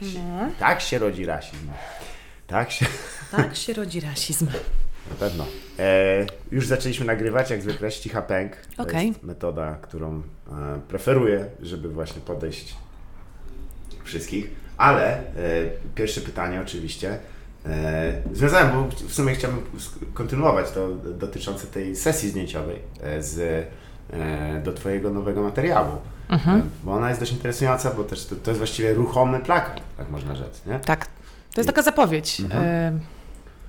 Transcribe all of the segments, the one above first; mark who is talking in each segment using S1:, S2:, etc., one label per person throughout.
S1: No.
S2: tak się rodzi rasizm. Tak się...
S1: Tak się rodzi rasizm.
S2: Na pewno. E, już zaczęliśmy nagrywać, jak zwykle ścicha pęk. To
S1: Okej.
S2: jest metoda, którą e, preferuję, żeby właśnie podejść wszystkich. Ale e, pierwsze pytanie oczywiście e, związałem, bo w sumie chciałbym kontynuować to dotyczące tej sesji zdjęciowej e, z, do Twojego nowego materiału.
S1: Mhm.
S2: E, bo ona jest dość interesująca, bo też to, to jest właściwie ruchomy plakat, tak można rzec, nie?
S1: Tak. To jest taka zapowiedź.
S2: Mhm.
S1: E,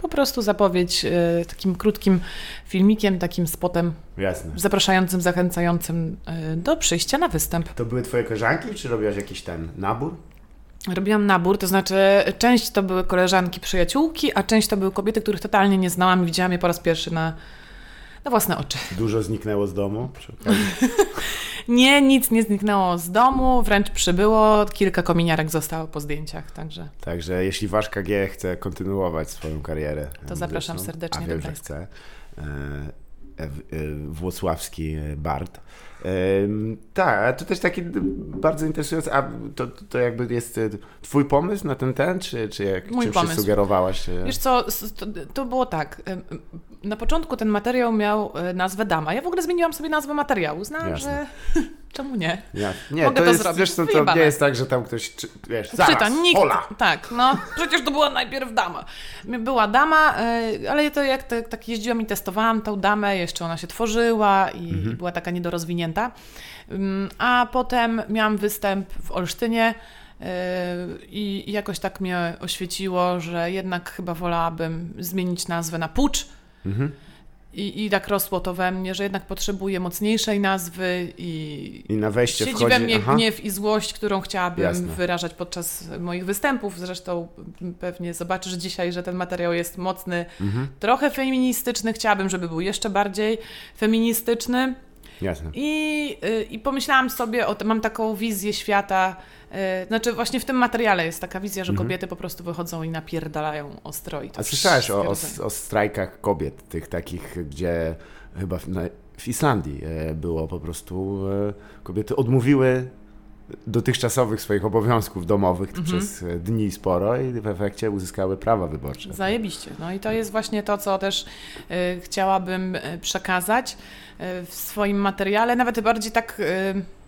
S1: po prostu zapowiedź e, takim krótkim filmikiem, takim spotem
S2: Jasne.
S1: zapraszającym, zachęcającym e, do przyjścia na występ.
S2: To były Twoje koleżanki, czy robiłaś jakiś ten nabór?
S1: Robiłam nabór, to znaczy część to były koleżanki, przyjaciółki, a część to były kobiety, których totalnie nie znałam i widziałam je po raz pierwszy na, na własne oczy.
S2: Dużo zniknęło z domu.
S1: Nie, nic nie zniknęło z domu, wręcz przybyło, kilka kominiarek zostało po zdjęciach, także
S2: Także jeśli Wasz KG chce kontynuować swoją karierę
S1: To zapraszam
S2: muzyczną,
S1: serdecznie
S2: a
S1: do
S2: wiem, że
S1: Gdańska.
S2: chce, e, e, włocławski e, Tak, a to też taki bardzo interesujący, a to, to jakby jest e, Twój pomysł na ten ten, czy, czy jak
S1: Mój
S2: czym
S1: pomysł.
S2: się sugerowałaś?
S1: Wiesz co, to, to było tak. Na początku ten materiał miał e, nazwę Dama. Ja w ogóle zmieniłam sobie nazwę materiału. Znałam,
S2: Jasne.
S1: że czemu nie?
S2: Ja, nie,
S1: Mogę
S2: to,
S1: to
S2: jest,
S1: zrobić.
S2: wiesz to
S1: Wyjebane.
S2: nie jest tak, że tam ktoś, czy, wiesz, zaraz,
S1: Czyta, nikt.
S2: hola!
S1: Tak, no. Przecież to była najpierw dama. Była dama, e, ale to jak te, tak jeździłam i testowałam tą damę, jeszcze ona się tworzyła i
S2: Mhm.
S1: była taka niedorozwinięta. Ym, A potem miałam występ w Olsztynie. e, I jakoś tak mnie oświeciło, że jednak chyba wolałabym zmienić nazwę na Pucz.
S2: Mhm.
S1: I, I tak rosło to we mnie, że jednak potrzebuję mocniejszej nazwy i,
S2: I na wejście
S1: Siedzi
S2: wchodzi...
S1: we mnie
S2: aha.
S1: gniew i złość, którą chciałabym
S2: Jasne.
S1: wyrażać podczas moich występów. Zresztą pewnie zobaczysz dzisiaj, że ten materiał jest mocny,
S2: Mhm.
S1: trochę feministyczny. Chciałabym, żeby był jeszcze bardziej feministyczny.
S2: Jasne.
S1: I, y, i pomyślałam sobie, o, mam taką wizję świata. Y, Znaczy, właśnie w tym materiale jest taka wizja, że kobiety po prostu wychodzą i napierdalają ostro. I to
S2: Mhm. A słyszałeś o, o, o strajkach kobiet, tych takich, gdzie chyba w, w Islandii e, było po prostu, e, kobiety odmówiły dotychczasowych swoich obowiązków domowych
S1: Mhm.
S2: przez e, dni sporo i w efekcie uzyskały prawa wyborcze.
S1: Zajebiście. No i to jest właśnie to, co też y, chciałabym przekazać y, w swoim materiale. Nawet bardziej tak. Y,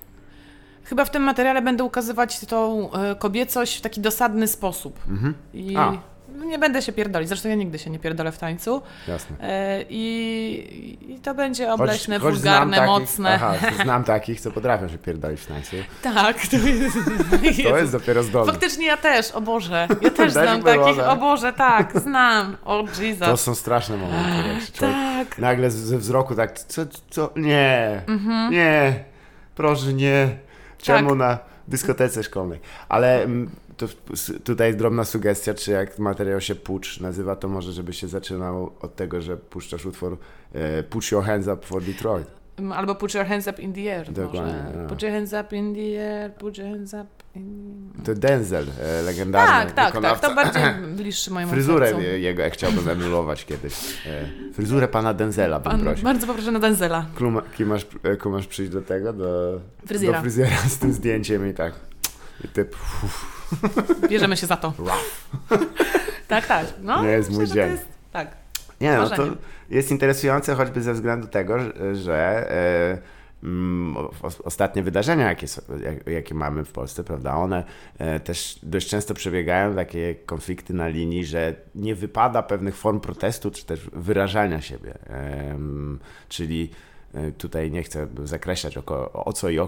S1: chyba w tym materiale będę ukazywać tą y, kobiecość w taki dosadny sposób.
S2: Mhm.
S1: I
S2: A.
S1: no nie będę się pierdolić. Zresztą ja nigdy się nie pierdolę w tańcu.
S2: Jasne.
S1: Y, I, I to będzie obleśne,
S2: znam
S1: wulgarne,
S2: takich,
S1: mocne.
S2: Aha, znam takich, co potrafią się pierdolić w tańcu.
S1: Tak, to jest.
S2: To jest dopiero zdolne.
S1: Faktycznie ja też, o Boże. Ja też znam takich,
S2: tak?
S1: o Boże, tak, znam. O Jesus.
S2: To są straszne momenty.
S1: Tak.
S2: nagle ze wzroku tak, co, co, nie,
S1: Mhm.
S2: nie, proszę nie, czemu
S1: Tak.
S2: na dyskotece szkolnej. Ale mm, to tutaj drobna sugestia, czy jak materiał się Pucz nazywa, to może żeby się zaczynał od tego, że puszczasz utwór e, Put Your Hands Up for Detroit.
S1: Mm, Albo put your hands up in the air.
S2: Dokładnie,
S1: Może.
S2: no.
S1: Put your hands up in the air, put your hands up.
S2: To Denzel, e, legendarny
S1: Tak, tak, tak.
S2: wykonawca.
S1: To bardziej bliższy mojemu
S2: Fryzurę
S1: sercu.
S2: jego jak chciałbym emulować kiedyś. E, fryzurę pana Denzela bym
S1: Pan,
S2: prosił.
S1: bardzo poproszę na Denzela.
S2: Kuma, kim masz, e, kim masz przyjść do tego? Do
S1: Fryzjera.
S2: Do fryzjera z tym zdjęciem i tak. I typ, uff,
S1: Bierzemy się za to. tak, tak. No,
S2: Nie jest
S1: myślę,
S2: mój dzień.
S1: Jest, tak.
S2: Nie, no to jest interesujące choćby ze względu tego, że, że ostatnie wydarzenia, jakie, jakie mamy w Polsce, prawda, one e, też dość często przebiegają takie konflikty na linii, że nie wypada pewnych form protestu, czy też wyrażania siebie. Czyli e, tutaj nie chcę zakreślać o, co i o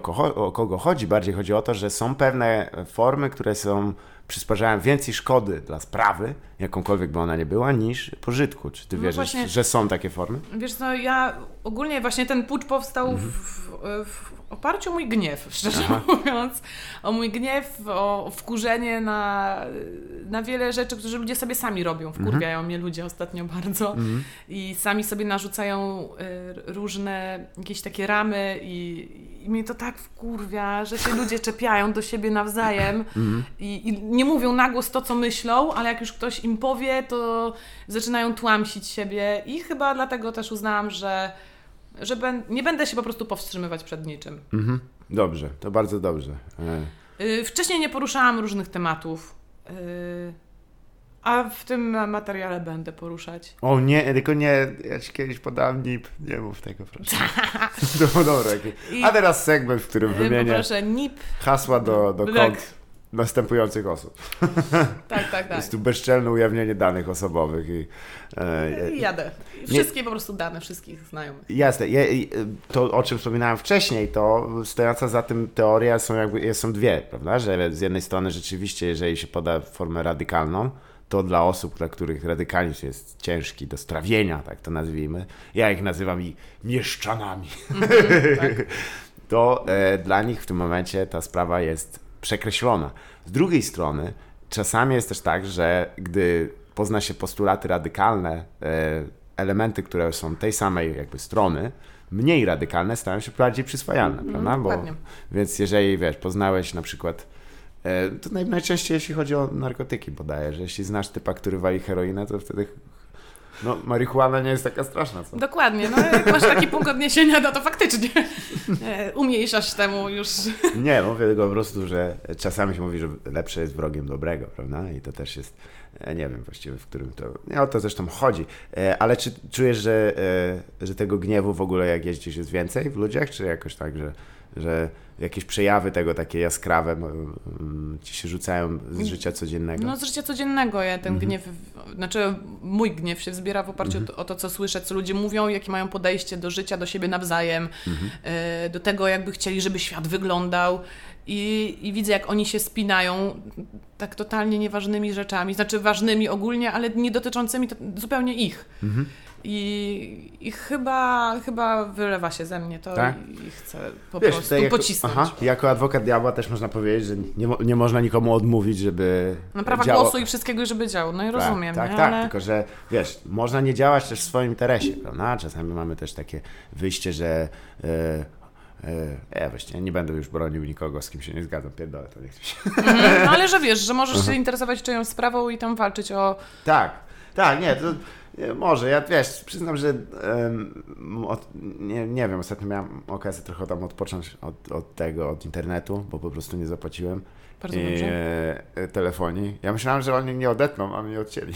S2: kogo chodzi, bardziej chodzi o to, że są pewne formy, które są przysparzają więcej szkody dla sprawy, jakąkolwiek by ona nie była, niż pożytku. Czy ty
S1: No
S2: wierzysz,
S1: właśnie-
S2: że są takie formy?
S1: Wiesz co, ja ogólnie właśnie ten pucz powstał
S2: Mhm.
S1: w, w oparciu o mój gniew, szczerze mówiąc. O mój gniew, o wkurzenie na, na wiele rzeczy, które ludzie sobie sami robią.
S2: Mhm.
S1: Wkurwiają mnie ludzie ostatnio bardzo. I sami sobie narzucają y, różne jakieś takie ramy i, i mnie to tak wkurwia, że się ludzie czepiają do siebie nawzajem
S2: Mhm.
S1: i, i nie mówią na głos to, co myślą, ale jak już ktoś im powie, to zaczynają tłamsić siebie i chyba dlatego też uznałam, że, że ben, nie będę się po prostu powstrzymywać przed niczym.
S2: Mhm. Dobrze, to bardzo dobrze. E,
S1: Y, Wcześniej nie poruszałam różnych tematów. Yy, a w tym materiale będę poruszać.
S2: O nie, tylko nie, ja ci kiedyś podałem NIP, nie mów tego proszę. to dobra. A teraz segment, w którym
S1: Yy,
S2: wymienię
S1: Poproszę NIP.
S2: hasła do, do kont następujących osób.
S1: Tak, tak, tak.
S2: Jest tu bezczelne ujawnienie danych osobowych i... E,
S1: I jadę. Wszystkie po prostu dane, wszystkich znajomych.
S2: Jasne. Je, to, o czym wspominałem wcześniej, to stojąca za tym teoria są, jakby, są dwie, prawda? Że z jednej strony rzeczywiście, jeżeli się poda formę radykalną, to dla osób, dla których radykalizm jest ciężki do strawienia, tak to nazwijmy, ja ich nazywam i mieszczanami, to e, dla nich w tym momencie ta sprawa jest przekreślona. Z drugiej strony, czasami jest też tak, że gdy pozna się postulaty radykalne, e, elementy, które są tej samej jakby strony, mniej radykalne stają się bardziej przyswajalne, prawda? Bo,
S1: dokładnie.
S2: więc jeżeli, wiesz, poznałeś na przykład e, to naj, najczęściej jeśli chodzi o narkotyki podaję, że jeśli znasz typa, który wali heroinę, to wtedy no, marihuana nie jest taka straszna, co?
S1: Dokładnie, no jak masz taki punkt odniesienia, no to faktycznie e, umniejszasz temu już.
S2: Nie, mówię tylko po prostu, że czasami się mówi, że lepsze jest wrogiem dobrego, prawda? I to też jest, e, nie wiem właściwie, w którym to, nie o to zresztą chodzi. E, Ale czy czujesz, że, że tego gniewu w ogóle jak jeździsz jest więcej w ludziach, czy jakoś tak, że, że jakieś przejawy tego takie jaskrawe m, m, ci się rzucają z życia codziennego?
S1: No z życia codziennego ja ten
S2: Mhm.
S1: gniew, znaczy mój gniew się wzbiera w oparciu
S2: Mhm.
S1: o to, co słyszę, co ludzie mówią, jakie mają podejście do życia, do siebie nawzajem,
S2: Mhm.
S1: e, do tego, jakby chcieli, żeby świat wyglądał. I, I widzę, jak oni się spinają tak totalnie nieważnymi rzeczami, znaczy ważnymi ogólnie, ale nie dotyczącymi to, zupełnie ich.
S2: Mhm.
S1: I, I chyba, chyba wylewa się ze mnie to
S2: Tak?
S1: i chcę po
S2: Wiesz,
S1: prostu
S2: jako,
S1: pocisnąć.
S2: aha, jako adwokat diabła też można powiedzieć, że nie, nie można nikomu odmówić, żeby
S1: No prawa
S2: działo-
S1: głosu i wszystkiego, żeby działo. No i rozumiem,
S2: Tak,
S1: nie?
S2: tak, tak,
S1: ale...
S2: tylko że wiesz, można nie działać też w swoim interesie, prawda? Czasami mamy też takie wyjście, że e, e, ja właśnie nie będę już bronił nikogo, z kim się nie zgadzam, pierdolę, to nie chcę się.
S1: Mhm, no ale że wiesz, że możesz się interesować czyjąś sprawą i tam walczyć o...
S2: Tak, tak, nie, to nie, może, ja wiesz, przyznam, że em, od, nie, nie wiem, ostatnio miałem okazję trochę tam odpocząć od, od tego, od internetu, bo po prostu nie zapłaciłem.
S1: Bardzo
S2: I,
S1: dobrze.
S2: e, telefonii. Ja myślałem, że oni mnie odetną, a mnie odcięli.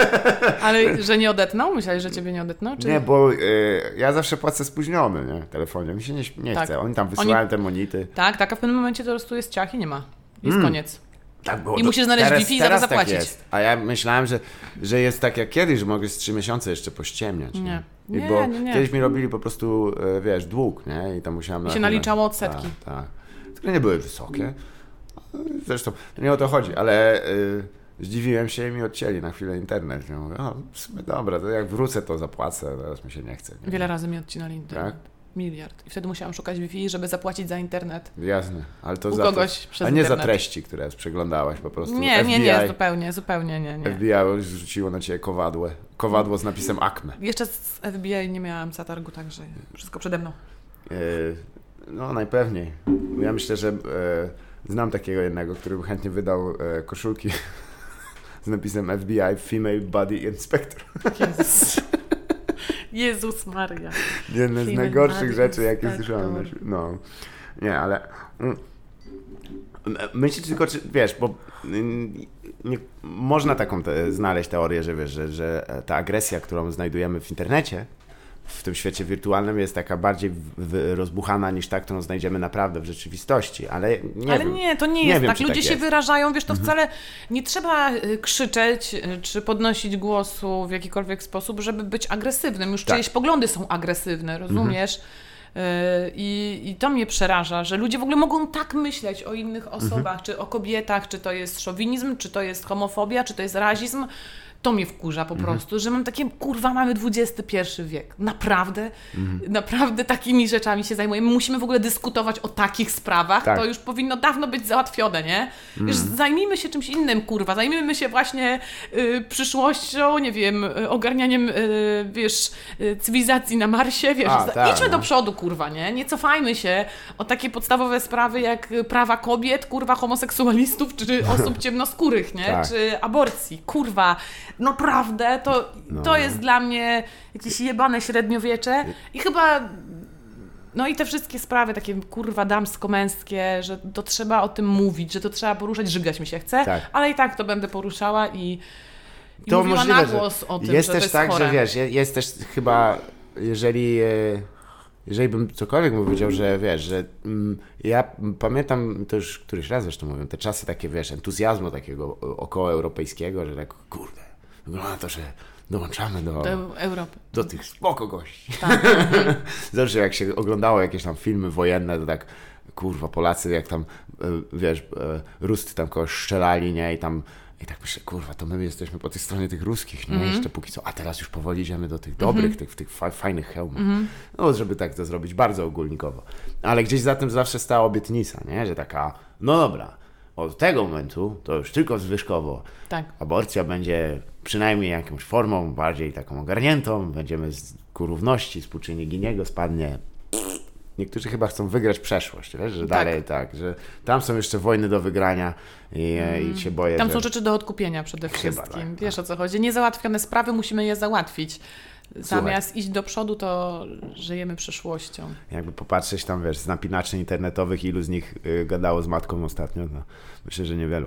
S1: Ale że nie odetnął? Myślałeś, że ciebie nie odetnął? Czy...
S2: Nie, bo y, ja zawsze płacę spóźniony, nie? Telefonie. Mi się nie, nie
S1: Tak.
S2: chce. Oni tam wysyłają te monity.
S1: Tak, tak, a w pewnym momencie to po prostu jest ciach i nie ma. Jest
S2: Mm.
S1: koniec.
S2: Tak było.
S1: I musisz znaleźć Wi-Fi i za to zapłacić.
S2: Tak jest. A ja myślałem, że, że jest tak jak kiedyś, że mogę z trzy miesiące jeszcze pościemniać.
S1: Nie.
S2: I
S1: Nie,
S2: bo
S1: nie, nie.
S2: kiedyś mi robili po prostu, e, wiesz, dług, nie? I tam musiałem...
S1: I
S2: na-
S1: się naliczało odsetki.
S2: Tak, tak. Tylko nie były wysokie. Zresztą nie o to chodzi, ale y, zdziwiłem się i mi odcięli na chwilę internet. Ja mówię, o, w sumie dobra, to jak wrócę, to zapłacę, teraz mi się nie chce. Nie?
S1: Wiele razy mi odcinali internet.
S2: Tak?
S1: Miliard. I wtedy musiałam szukać Wi-Fi, żeby zapłacić za internet.
S2: Jasne, ale to
S1: U
S2: za
S1: kogoś
S2: to,
S1: przez
S2: A nie
S1: internet.
S2: za treści, które przeglądałaś po prostu.
S1: Nie,
S2: FBI,
S1: nie, nie, zupełnie, zupełnie nie, nie.
S2: FBI rzuciło na ciebie kowadło. Kowadło z napisem Acme.
S1: Jeszcze z FBI nie miałam zatargu, także wszystko przede mną.
S2: E, no najpewniej. Ja myślę, że e, znam takiego jednego, który by chętnie wydał e, koszulki z napisem FBI Female Body Inspector.
S1: Jezus. Jezus Maria.
S2: Jedne z najgorszych rzeczy, jakie
S1: Inspector.
S2: słyszałem. na świe- No. Nie, ale... mm, Myślisz tylko, czy wiesz, bo mm, nie, można taką te, znaleźć teorię, że wiesz, że, że ta agresja, którą znajdujemy w internecie, w tym świecie wirtualnym jest taka bardziej w, w, rozbuchana niż ta, którą znajdziemy naprawdę w rzeczywistości, ale nie
S1: Ale
S2: wiem.
S1: nie, to nie
S2: Nie
S1: jest
S2: wiem,
S1: tak.
S2: czy
S1: Ludzie
S2: tak
S1: się
S2: jest.
S1: wyrażają, wiesz, to wcale nie trzeba y, krzyczeć y, czy podnosić głosu w jakikolwiek sposób, żeby być agresywnym. Już
S2: Tak.
S1: czyjeś poglądy są agresywne, rozumiesz? Y, I, I to mnie przeraża, że ludzie w ogóle mogą tak myśleć o innych osobach, czy o kobietach, czy to jest szowinizm, czy to jest homofobia, czy to jest rasizm. To mnie wkurza po prostu, że mam takie, kurwa, mamy XXI wiek. Naprawdę, naprawdę takimi rzeczami się zajmujemy. Musimy w ogóle dyskutować o takich sprawach.
S2: Tak.
S1: To już powinno dawno być załatwione, nie? Już zajmijmy się czymś innym, kurwa. Zajmijmy się właśnie y, przyszłością, nie wiem, ogarnianiem, y, wiesz, y, cywilizacji na Marsie, wiesz.
S2: A, tak,
S1: idźmy
S2: no.
S1: do przodu, kurwa, nie? Nie cofajmy się o takie podstawowe sprawy jak prawa kobiet, kurwa, homoseksualistów, czy osób ciemnoskórych, nie?
S2: Tak.
S1: Czy aborcji. Kurwa, naprawdę, to,
S2: No.
S1: to jest dla mnie jakieś jebane średniowiecze i chyba no i te wszystkie sprawy takie kurwa damsko-męskie, że to trzeba o tym mówić, że to trzeba poruszać, żygać mi się chce,
S2: Tak.
S1: ale i tak to będę poruszała i, i
S2: To
S1: mówiła
S2: możliwe,
S1: na głos o tym,
S2: jest
S1: że
S2: też
S1: to jest
S2: tak,
S1: chore.
S2: że wiesz, je- jest też chyba, jeżeli, e, jeżeli bym cokolwiek mu powiedział, że wiesz, że mm, ja pamiętam, to już któryś raz zresztą mówię, te czasy takie, wiesz, entuzjazmu takiego okołoeuropejskiego, że tak, kurde, wygląda na to, że dołączamy do,
S1: do Europy.
S2: do tych spoko gości.
S1: Tak.
S2: Zawsze jak się oglądało jakieś tam filmy wojenne, to tak kurwa Polacy jak tam, e, wiesz, e, Ruscy tam kogoś strzelali, nie? I tam i tak myślę, kurwa, to my jesteśmy po tej stronie tych ruskich, nie? Jeszcze póki co, a teraz już powoli idziemy do tych dobrych, tych, tych fa- fajnych hełmów. No, żeby tak to zrobić bardzo ogólnikowo. Ale gdzieś za tym zawsze stała obietnica, nie? Że taka, no dobra, od tego momentu to już tylko zwyżkowo.
S1: Tak.
S2: Aborcja będzie przynajmniej jakąś formą bardziej taką ogarniętą, będziemy z ku równości, współczynnik Giniego spadnie. Niektórzy chyba chcą wygrać przeszłość, wiesz, że
S1: Tak.
S2: dalej tak, że tam są jeszcze wojny do wygrania i, i się boję,
S1: Tam
S2: że...
S1: są rzeczy do odkupienia przede wszystkim.
S2: tak,
S1: Wiesz o co chodzi. Niezałatwione sprawy musimy je załatwić. Zamiast iść do przodu, to żyjemy przyszłością.
S2: Jakby popatrzeć tam, wiesz, z napinaczy internetowych, ilu z nich y, gadało z matką ostatnio, no myślę, że niewielu.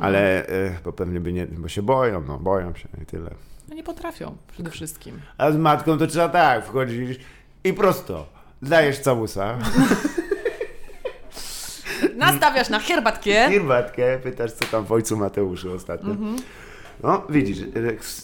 S2: Ale, y, bo pewnie by nie, bo się boją, no boją się i tyle.
S1: No nie potrafią przede wszystkim.
S2: A z matką to trzeba tak, wchodzisz i prosto, dajesz całusa,
S1: Nastawiasz na herbatkę.
S2: herbatkę, pytasz, co tam w ojcu Mateuszu ostatnio.
S1: Mhm.
S2: No, widzisz,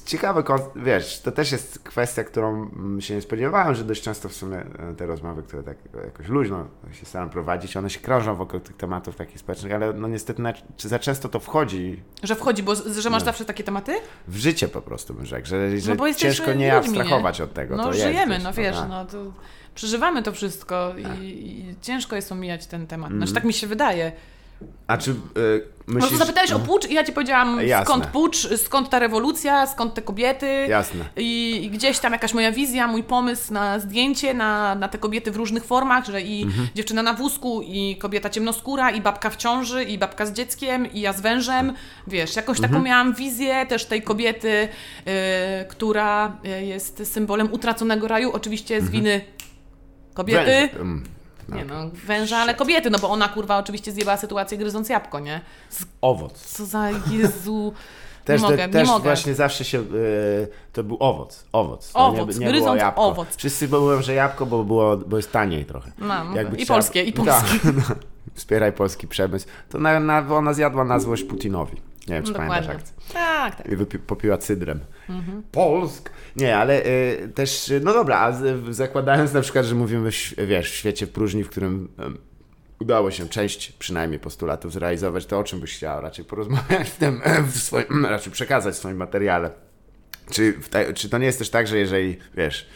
S2: ciekawy, wiesz, to też jest kwestia, którą mm, się nie spodziewałem, że dość często w sumie e, te rozmowy, które tak jakoś luźno się staram prowadzić, one się krążą wokół tych tematów takich społecznych, ale no niestety na, czy za często to wchodzi
S1: Że wchodzi, bo że masz
S2: No.
S1: zawsze takie tematy?
S2: w życie po prostu, bym rzekł, że, że
S1: No
S2: ciężko nie
S1: ludźmi,
S2: abstrahować od tego.
S1: No
S2: to
S1: żyjemy,
S2: jest,
S1: no
S2: gdzieś,
S1: wiesz,
S2: tak.
S1: no to przeżywamy to wszystko i, i ciężko jest omijać ten temat.
S2: Mhm.
S1: Znaczy tak mi się wydaje.
S2: A czy y,
S1: No
S2: myślisz...
S1: to zapytałeś o pucz i ja ci powiedziałam
S2: Jasne.
S1: skąd pucz, skąd ta rewolucja, skąd te kobiety.
S2: Jasne.
S1: I, I gdzieś tam jakaś moja wizja, mój pomysł na zdjęcie, na, na te kobiety w różnych formach, że i
S2: Mhm.
S1: dziewczyna na wózku, i kobieta ciemnoskóra, i babka w ciąży, i babka z dzieckiem, i ja z wężem. Wiesz, jakąś taką
S2: Mhm.
S1: miałam wizję też tej kobiety, y, która jest symbolem utraconego raju, oczywiście z winy kobiety.
S2: Węże, mm,
S1: Nie no, węża, ale kobiety, no bo ona kurwa oczywiście zjebała sytuację gryząc jabłko, nie? Z-
S2: owoc.
S1: Co za Jezu.
S2: Też,
S1: nie
S2: te-
S1: mogę,
S2: też
S1: nie mogę.
S2: właśnie zawsze się, y, to był owoc, owoc. To
S1: Owoc,
S2: nie, nie było
S1: gryząc
S2: jabłko.
S1: owoc.
S2: Wszyscy mówią, że jabłko, bo, było, bo jest taniej trochę.
S1: No,
S2: Jakby
S1: i
S2: trzeba-
S1: polskie, i polskie.
S2: Tak, no. Wspieraj polski przemysł. To na, na, ona zjadła na złość Putinowi. Nie wiem, czy pamiętasz
S1: Dokładnie.
S2: akcję.
S1: Tak, tak.
S2: I wypi- popiła cydrem. Polsk! Nie, ale y, też, y, no dobra, a zakładając na przykład, że mówimy, w, wiesz, w świecie próżni, w którym em, udało się część przynajmniej postulatów zrealizować, to o czym byś chciała raczej porozmawiać w tym, w swoim, raczej przekazać w swoim materiale? Czy, te, czy to nie jest też tak, że jeżeli, wiesz,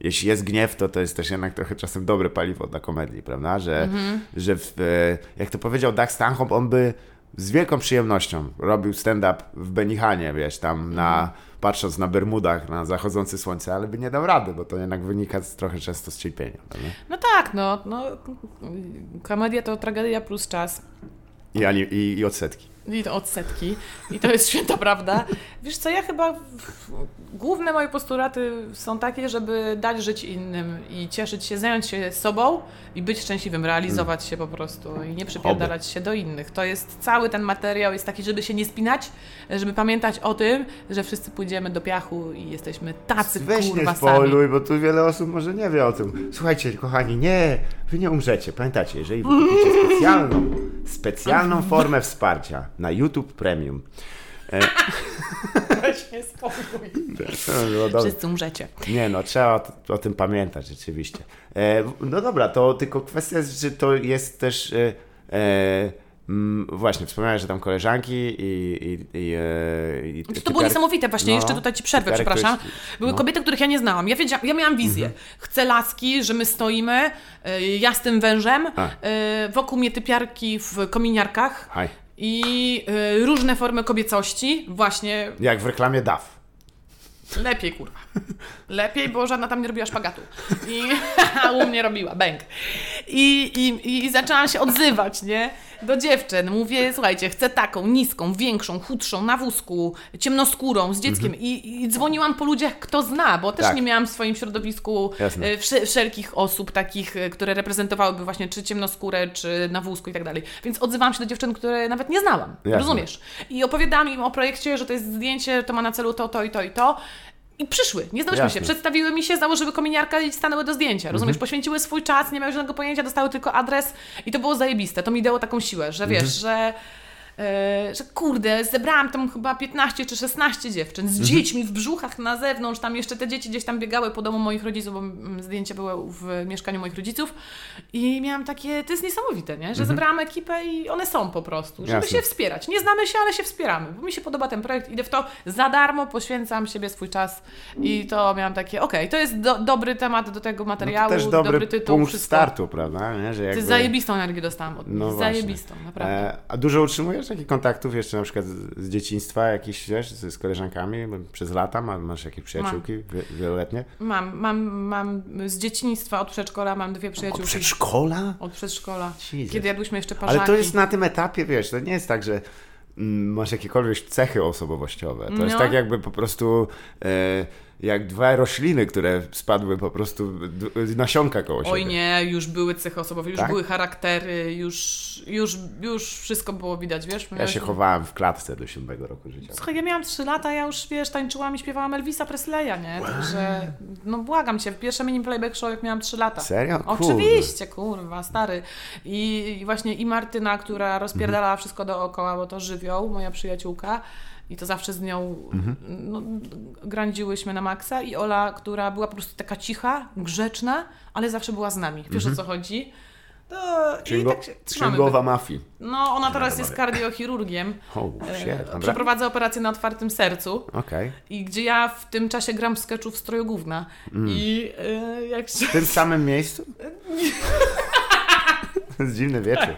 S2: jeśli jest gniew, to to jest też jednak trochę czasem dobre paliwo dla komedii, prawda? Że, że w, e, jak to powiedział Doug Stanhope, on by z wielką przyjemnością robił stand-up w Benihanie, wiesz, tam na, patrząc na Bermudach, na zachodzące słońce, ale by nie dał rady, bo to jednak wynika z, trochę często z cierpienia, prawda?
S1: No tak, no, no. Komedia to tragedia plus czas.
S2: I, i, I odsetki.
S1: I to odsetki. I to jest święta prawda. Wiesz co, ja chyba... Główne moje postulaty są takie, żeby dać żyć innym i cieszyć się, zająć się sobą i być szczęśliwym, realizować się po prostu i nie przypierdalać się do innych. To jest cały ten materiał, jest taki, żeby się nie spinać, żeby pamiętać o tym, że wszyscy pójdziemy do piachu i jesteśmy tacy
S2: Weź nie
S1: kurwa sami.
S2: spoiluj, bo tu wiele osób może nie wie o tym. Słuchajcie, kochani, nie, wy nie umrzecie. Pamiętacie, jeżeli wy kupicie specjalną, specjalną formę wsparcia na YouTube Premium,
S1: Weź nie spoiluj.
S2: to by było dobre.
S1: Wszyscy umrzecie.
S2: Nie no, trzeba o, o tym pamiętać rzeczywiście. E, no dobra, to tylko kwestia jest, że to jest też... E, e, mm, właśnie, wspomniałeś, że tam koleżanki i... i, i, e, i
S1: To było niesamowite właśnie,
S2: no,
S1: jeszcze tutaj ci przerwę, przepraszam. Były
S2: no.
S1: kobiety, których ja nie znałam. Ja, ja miałam wizję. Chcę laski, że my stoimy, ja z tym wężem,
S2: A.
S1: wokół mnie typiarki w kominiarkach
S2: Haj,
S1: i y, różne formy kobiecości, właśnie
S2: jak w reklamie DAF.
S1: Lepiej, kurwa. Lepiej, bo żadna tam nie robiła szpagatu. I a u mnie robiła, bęk. I, i, I zaczęłam się odzywać, nie? Do dziewczyn. Mówię, słuchajcie, chcę taką, niską, większą, chudszą, na wózku, ciemnoskórą, z dzieckiem. I, I dzwoniłam po ludziach, kto zna, bo też
S2: Mhm. Tak.
S1: nie miałam w swoim środowisku
S2: Jasne.
S1: e, wsze- wszelkich osób takich, e, które reprezentowałyby właśnie czy ciemnoskórę, czy na wózku i tak dalej. Więc odzywałam się do dziewczyn, które nawet nie znałam.
S2: Jasne.
S1: Rozumiesz? I opowiadałam im o projekcie, że to jest zdjęcie, to ma na celu to, to i to i to. I przyszły, nie znałyśmy
S2: Jasne.
S1: się, przedstawiły mi się, założyły kominiarka i stanęły do zdjęcia,
S2: Mhm.
S1: rozumiesz? Poświęciły swój czas, nie miały żadnego pojęcia, dostały tylko adres i to było zajebiste. To mi dało taką siłę, że wiesz,
S2: Mhm.
S1: że, że kurde, zebrałam tam chyba 15 czy 16 dziewczyn
S2: Mhm.
S1: z dziećmi w brzuchach na zewnątrz, tam jeszcze te dzieci gdzieś tam biegały po domu moich rodziców, bo zdjęcia były w mieszkaniu moich rodziców i miałam takie, to jest niesamowite, nie? Że zebrałam ekipę i one są po prostu, żeby
S2: Mhm. Jasne.
S1: się wspierać. Nie znamy się, ale się wspieramy, bo mi się podoba ten projekt, idę w to za darmo, poświęcam siebie swój czas i to miałam takie, okej, to jest do, dobry temat do tego
S2: No
S1: materiału,
S2: to też dobry,
S1: tytuł,
S2: punkt
S1: wszystko.
S2: startu, prawda? Nie? Że
S1: Ty
S2: jakby...
S1: zajebistą energię dostałam od nich,
S2: No
S1: zajebistą, naprawdę.
S2: E, a dużo utrzymujesz takich kontaktów jeszcze na przykład z, z dzieciństwa, jakichś, wiesz, z, z koleżankami przez lata? Ma, masz jakieś przyjaciółki wie, wieloletnie?
S1: Mam, mam, mam z dzieciństwa od przedszkola mam dwie
S2: Od
S1: przyjaciółki.
S2: przedszkola?
S1: Od przedszkola.
S2: Jesus.
S1: Kiedy jadłyśmy jeszcze parzaki.
S2: Ale to jest na tym etapie, wiesz, to nie jest tak, że mm, masz jakiekolwiek cechy osobowościowe. To jest
S1: No.
S2: tak jakby po prostu e, jak dwa rośliny, które spadły po prostu nasionka koło siebie.
S1: Oj nie, już były cechy osobowe, już
S2: Tak?
S1: były charaktery, już, już, już wszystko było widać, wiesz?
S2: Ja się chowałem w klatce do siódmego roku życia.
S1: Słuchaj, ja miałam 3 lata, ja już, wiesz, tańczyłam i śpiewałam Elvisa Presleya, nie? Także, no błagam cię, w pierwsze mini playback show jak miałam 3 lata.
S2: Serio?
S1: Oczywiście, kurwa, stary. I, I właśnie i Martyna, która rozpierdalała wszystko dookoła, bo to żywioł, moja przyjaciółka. I to zawsze z nią no, grądziłyśmy na maksa. I Ola, która była po prostu taka cicha, grzeczna, ale zawsze była z nami. Wiesz o co chodzi? To, I
S2: Księgo,
S1: tak się
S2: księgowa mafii.
S1: No, ona teraz jest kardiochirurgiem.
S2: Oh, shit.
S1: Przeprowadza operację na otwartym sercu.
S2: Okej.
S1: I gdzie ja w tym czasie gram w sketchu w stroju gówna.
S2: Mm.
S1: I e, jak się...
S2: W tym samym miejscu? To jest dziwny wieczór.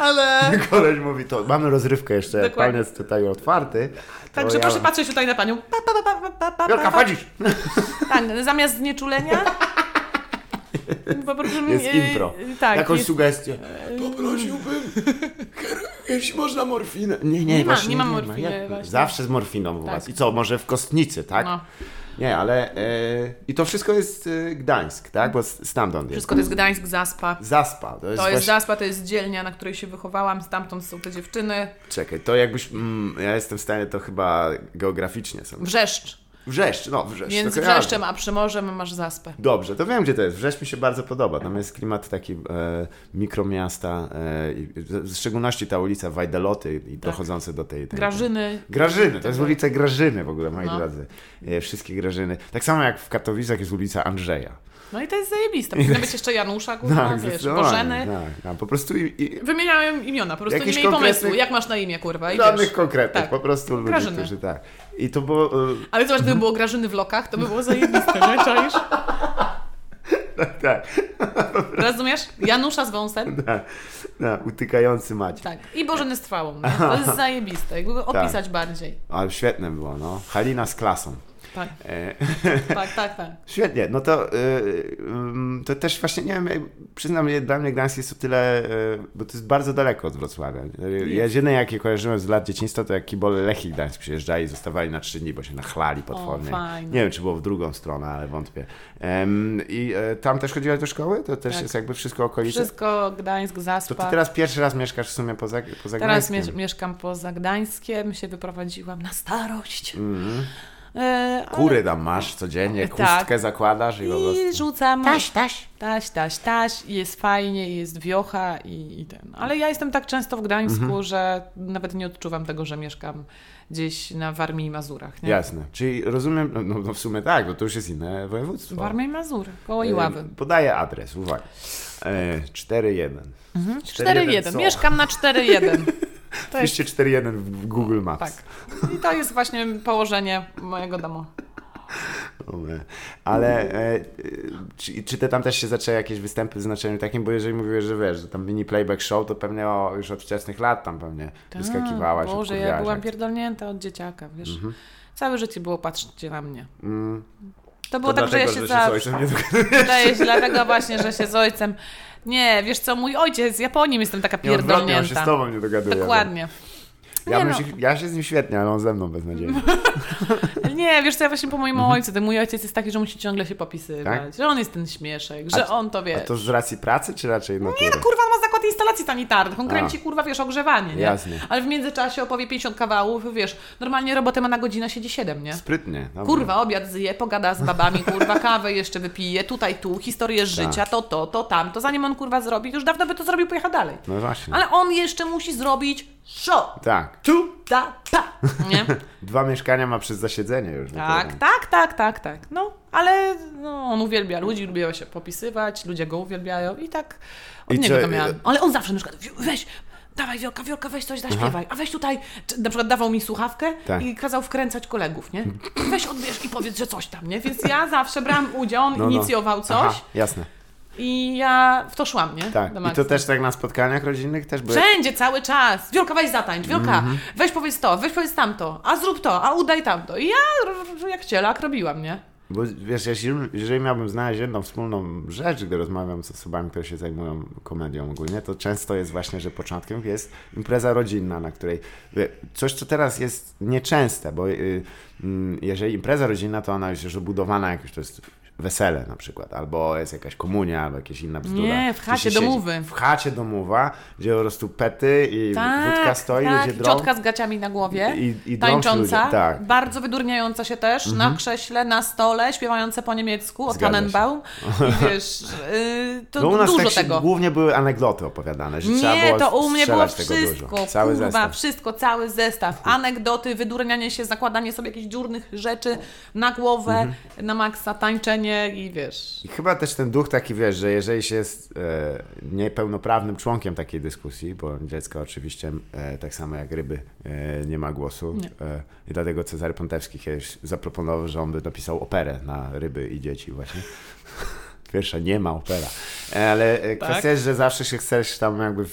S1: Ale...
S2: Koleś mówi to, mamy rozrywkę jeszcze,
S1: Dokładnie.
S2: palniec tutaj otwarty.
S1: Także
S2: ja...
S1: proszę patrzeć tutaj na panią. Pa, pa, pa, pa, pa, pa,
S2: Wielka, wchodzisz!
S1: Tak, zamiast znieczulenia. Po prostu,
S2: Jest
S1: e,
S2: impro.
S1: Tak.
S2: Jakąś
S1: jest,
S2: sugestię. Poprosiłbym, jeśli można morfinę. Nie, nie,
S1: Nie ma-
S2: właśnie
S1: nie ma morfiny, właśnie.
S2: Zawsze z morfiną u
S1: Tak.
S2: was. I co, może w kostnicy, tak?
S1: No,
S2: Nie, ale... E, I to wszystko jest e, Gdańsk, tak? Bo stamtąd jest.
S1: wszystko to jest Gdańsk, Zaspa.
S2: Zaspa. To jest,
S1: To jest
S2: właśnie...
S1: Zaspa, to jest dzielnia, na której się wychowałam, stamtąd są te dziewczyny.
S2: Czekaj, to jakbyś... Mm, ja jestem w stanie to chyba geograficznie sobie...
S1: Wrzeszcz.
S2: Wrzeszcz, no Wrzeszcz.
S1: Między. Wrzeszczem a Przymorzem masz Zaspę.
S2: Dobrze, to wiem, gdzie to jest. Wrzeszcz mi się bardzo podoba. Tam jest klimat taki e, mikromiasta, e, w szczególności ta ulica Wajdeloty i dochodzące do tej... tej
S1: Grażyny.
S2: Grażyny, to jest ulica Grażyny w ogóle, moi
S1: No.
S2: drodzy. E, wszystkie Grażyny. Tak samo jak w Katowicach jest ulica Andrzeja.
S1: No i to jest zajebiste. Powinno być jeszcze Janusza, kurwa, wiesz,
S2: zdecydowanie,
S1: Bożeny.
S2: Tak, tak, po prostu i, i
S1: Wymieniałem imiona, po prostu
S2: Jakiś
S1: imię i pomysłu. Jak masz na imię, kurwa? I
S2: żadnych
S1: wiesz.
S2: konkretnych,
S1: tak.
S2: po prostu ludzi,
S1: Grażyny.
S2: którzy tak. I to było... E,
S1: Ale zobacz, gdyby było Grażyny w lokach, to by było zajebiste, nie? Czaisz?
S2: tak,
S1: Rozumiesz? Janusza z wąsem.
S2: tak, tak, utykający Maciej.
S1: Tak. I Bożeny z trwałą. To jest zajebiste. Jakby go
S2: Tak.
S1: opisać bardziej.
S2: Ale świetne było, no. Halina z klasą.
S1: Tak,
S2: E,
S1: tak, tak, tak.
S2: Świetnie, no to, y, to też właśnie nie wiem, przyznam, że dla mnie Gdańsk jest o tyle, y, bo to jest bardzo daleko od Wrocławia. Y, Jedyne jakie kojarzyłem z lat dzieciństwa to jak kibole Lechii Gdańsk przyjeżdżali i zostawali na trzy dni, bo się nachlali potwornie. nie wiem, czy było w drugą stronę, ale wątpię. I y, tam też chodziłaś do szkoły? To też
S1: Tak.
S2: jest jakby wszystko okolice?
S1: Wszystko Gdańsk,
S2: To ty
S1: Zaspa.
S2: teraz pierwszy raz mieszkasz w sumie poza, poza
S1: Teraz
S2: Gdańskiem.
S1: mie- mieszkam poza Gdańskiem, się wyprowadziłam na starość.
S2: Mhm.
S1: E, ale-
S2: Kury tam masz codziennie,
S1: Tak.
S2: chustkę zakładasz i po
S1: I
S2: prostu...
S1: rzucam.
S3: Taś, taś.
S1: Taś, taś, taś, i jest fajnie, i jest wiocha i, i ten. Ale ja jestem tak często w Gdańsku,
S2: Mhm.
S1: że nawet nie odczuwam tego, że mieszkam gdzieś na Warmii i Mazurach. Nie?
S2: Jasne. Czyli rozumiem, no, no w sumie tak, bo to już jest inne województwo.
S1: Warmia i Mazury, koło
S2: E,
S1: Iławy.
S2: Podaję adres, uwaga. E, 4-1.
S1: 4-1,
S2: co?
S1: mieszkam na 4-1. To jest,
S2: Wpiszcie 4-1 w Google Maps.
S1: tak. I to jest właśnie położenie mojego domu.
S2: Ale e, czy, czy ty tam też się zaczęły jakieś występy w znaczeniu takim, bo jeżeli mówiłeś, że wiesz, że tam mini playback show, to pewnie o, już od wczesnych lat tam pewnie wyskakiwałaś,
S1: Tak, Boże, ja byłam
S2: jak-
S1: pierdolnięta od dzieciaka, wiesz. Całe życie było patrzcie na mnie.
S2: Mm.
S1: To było
S2: To
S1: tak, że ja
S2: dlatego,
S1: się
S2: że z
S1: zawsze...
S2: ojcem nie.
S1: Wydaje się, dlatego właśnie, że się z ojcem... Nie, wiesz co, mój ojciec z Japonii jestem taka
S2: Nie, odwrotnie, on się z
S1: pierdolnięta.
S2: tobą nie dogaduje.
S1: Dokładnie.
S2: Ja, Bym
S1: no.
S2: się, ja się z nim świetnie, ale on ze mną beznadziejnie.
S1: Nie, wiesz co, ja właśnie po moim
S2: Mhm.
S1: ojcu, ten mój ojciec jest taki, że musi ciągle się popisywać,
S2: Tak?
S1: że on jest ten śmieszek, że
S2: A-
S1: on to wie.
S2: A to z racji pracy, czy raczej natury?
S1: Nie no, kurwa, on ma zakład instalacji sanitarnych, on
S2: A.
S1: kręci, kurwa, wiesz, ogrzewanie, nie?
S2: Jasne.
S1: Ale w międzyczasie opowie 50 kawałów, wiesz, normalnie robotę ma na godzinę, siedzi 7, nie?
S2: Sprytnie. dobra.
S1: Kurwa, obiad zje, pogada z babami, kurwa, kawę jeszcze wypije, tutaj, tu, historię życia, to, to, to, tam. To zanim on, kurwa, zrobi, już dawno by to zrobił, pojechał dalej.
S2: No właśnie.
S1: Ale on jeszcze musi zrobić show.
S2: Tak.
S1: Tu, ta, ta, nie?
S2: Dwa mieszkania ma przez zasiedzenie już.
S1: Tak, tak, tak, tak, tak. No, ale no, on uwielbia ludzi, lubią się popisywać, ludzie go uwielbiają i tak od
S2: I
S1: niego
S2: co,
S1: to miałam.
S2: y-
S1: Ale on zawsze na przykład, "Wi- weź, dawaj Wiolka, Wiolka, weź coś zaśpiewaj, a weź tutaj, na przykład dawał mi słuchawkę
S2: Tak.
S1: i kazał wkręcać kolegów, nie? Weź odbierz i powiedz, że coś tam, nie? Więc ja zawsze brałam udział, on
S2: No, no.
S1: inicjował coś
S2: Aha, jasne.
S1: I ja w to szłam, nie?
S2: Tak. I to też tak na spotkaniach rodzinnych też były.
S1: Wszędzie, cały czas. Wiolka, weź zatańcz, Wiolka,
S2: Mhm.
S1: weź powiedz to, weź powiedz tamto, a zrób to, a udaj tamto. I ja jak cielak robiłam, nie?
S2: Bo wiesz, jeśli, jeżeli miałbym znaleźć jedną wspólną rzecz, gdy rozmawiam z osobami, które się zajmują komedią ogólnie, to często jest właśnie, że początkiem jest impreza rodzinna, na której wie, coś, co teraz jest nieczęste, bo y, mm, jeżeli impreza rodzinna, to ona już jest obudowana jakoś, to jest wesele na przykład, albo jest jakaś komunia, albo jakieś inna bzdura.
S1: Nie, w chacie domowy.
S2: W chacie domowa, gdzie po prostu pety i wódka stoi,
S1: tak.
S2: ludzie drą.
S1: Ciotka z gaciami na głowie,
S2: I- i
S1: tańcząca,
S2: tak. Mhm.
S1: bardzo wydurniająca się też, na krześle, na stole, śpiewająca po niemiecku
S2: się.
S1: Tannenbaum. I wiesz, yy, to
S2: No u nas
S1: dużo
S2: tak
S1: tego.
S2: głównie były anegdoty opowiadane, że trzeba
S1: Nie,
S2: było
S1: to u mnie było wszystko,
S2: dużo. Cały
S1: kurwa,
S2: zestaw.
S1: wszystko, cały zestaw. Anegdoty, wydurnianie się, zakładanie sobie jakichś dziurnych rzeczy na głowę,
S2: Mhm.
S1: na maksa, tańczenie i wiesz...
S2: I chyba też ten duch taki, wiesz, że jeżeli się jest e, niepełnoprawnym członkiem takiej dyskusji, bo dziecko oczywiście e, tak samo jak ryby e, nie ma głosu
S1: Nie.
S2: e, i dlatego Cezary Pontewski kiedyś zaproponował, że on by napisał operę na ryby i dzieci właśnie. Pierwsza nie ma opera. E, ale e, kwestia jest, że zawsze się chcesz tam jakby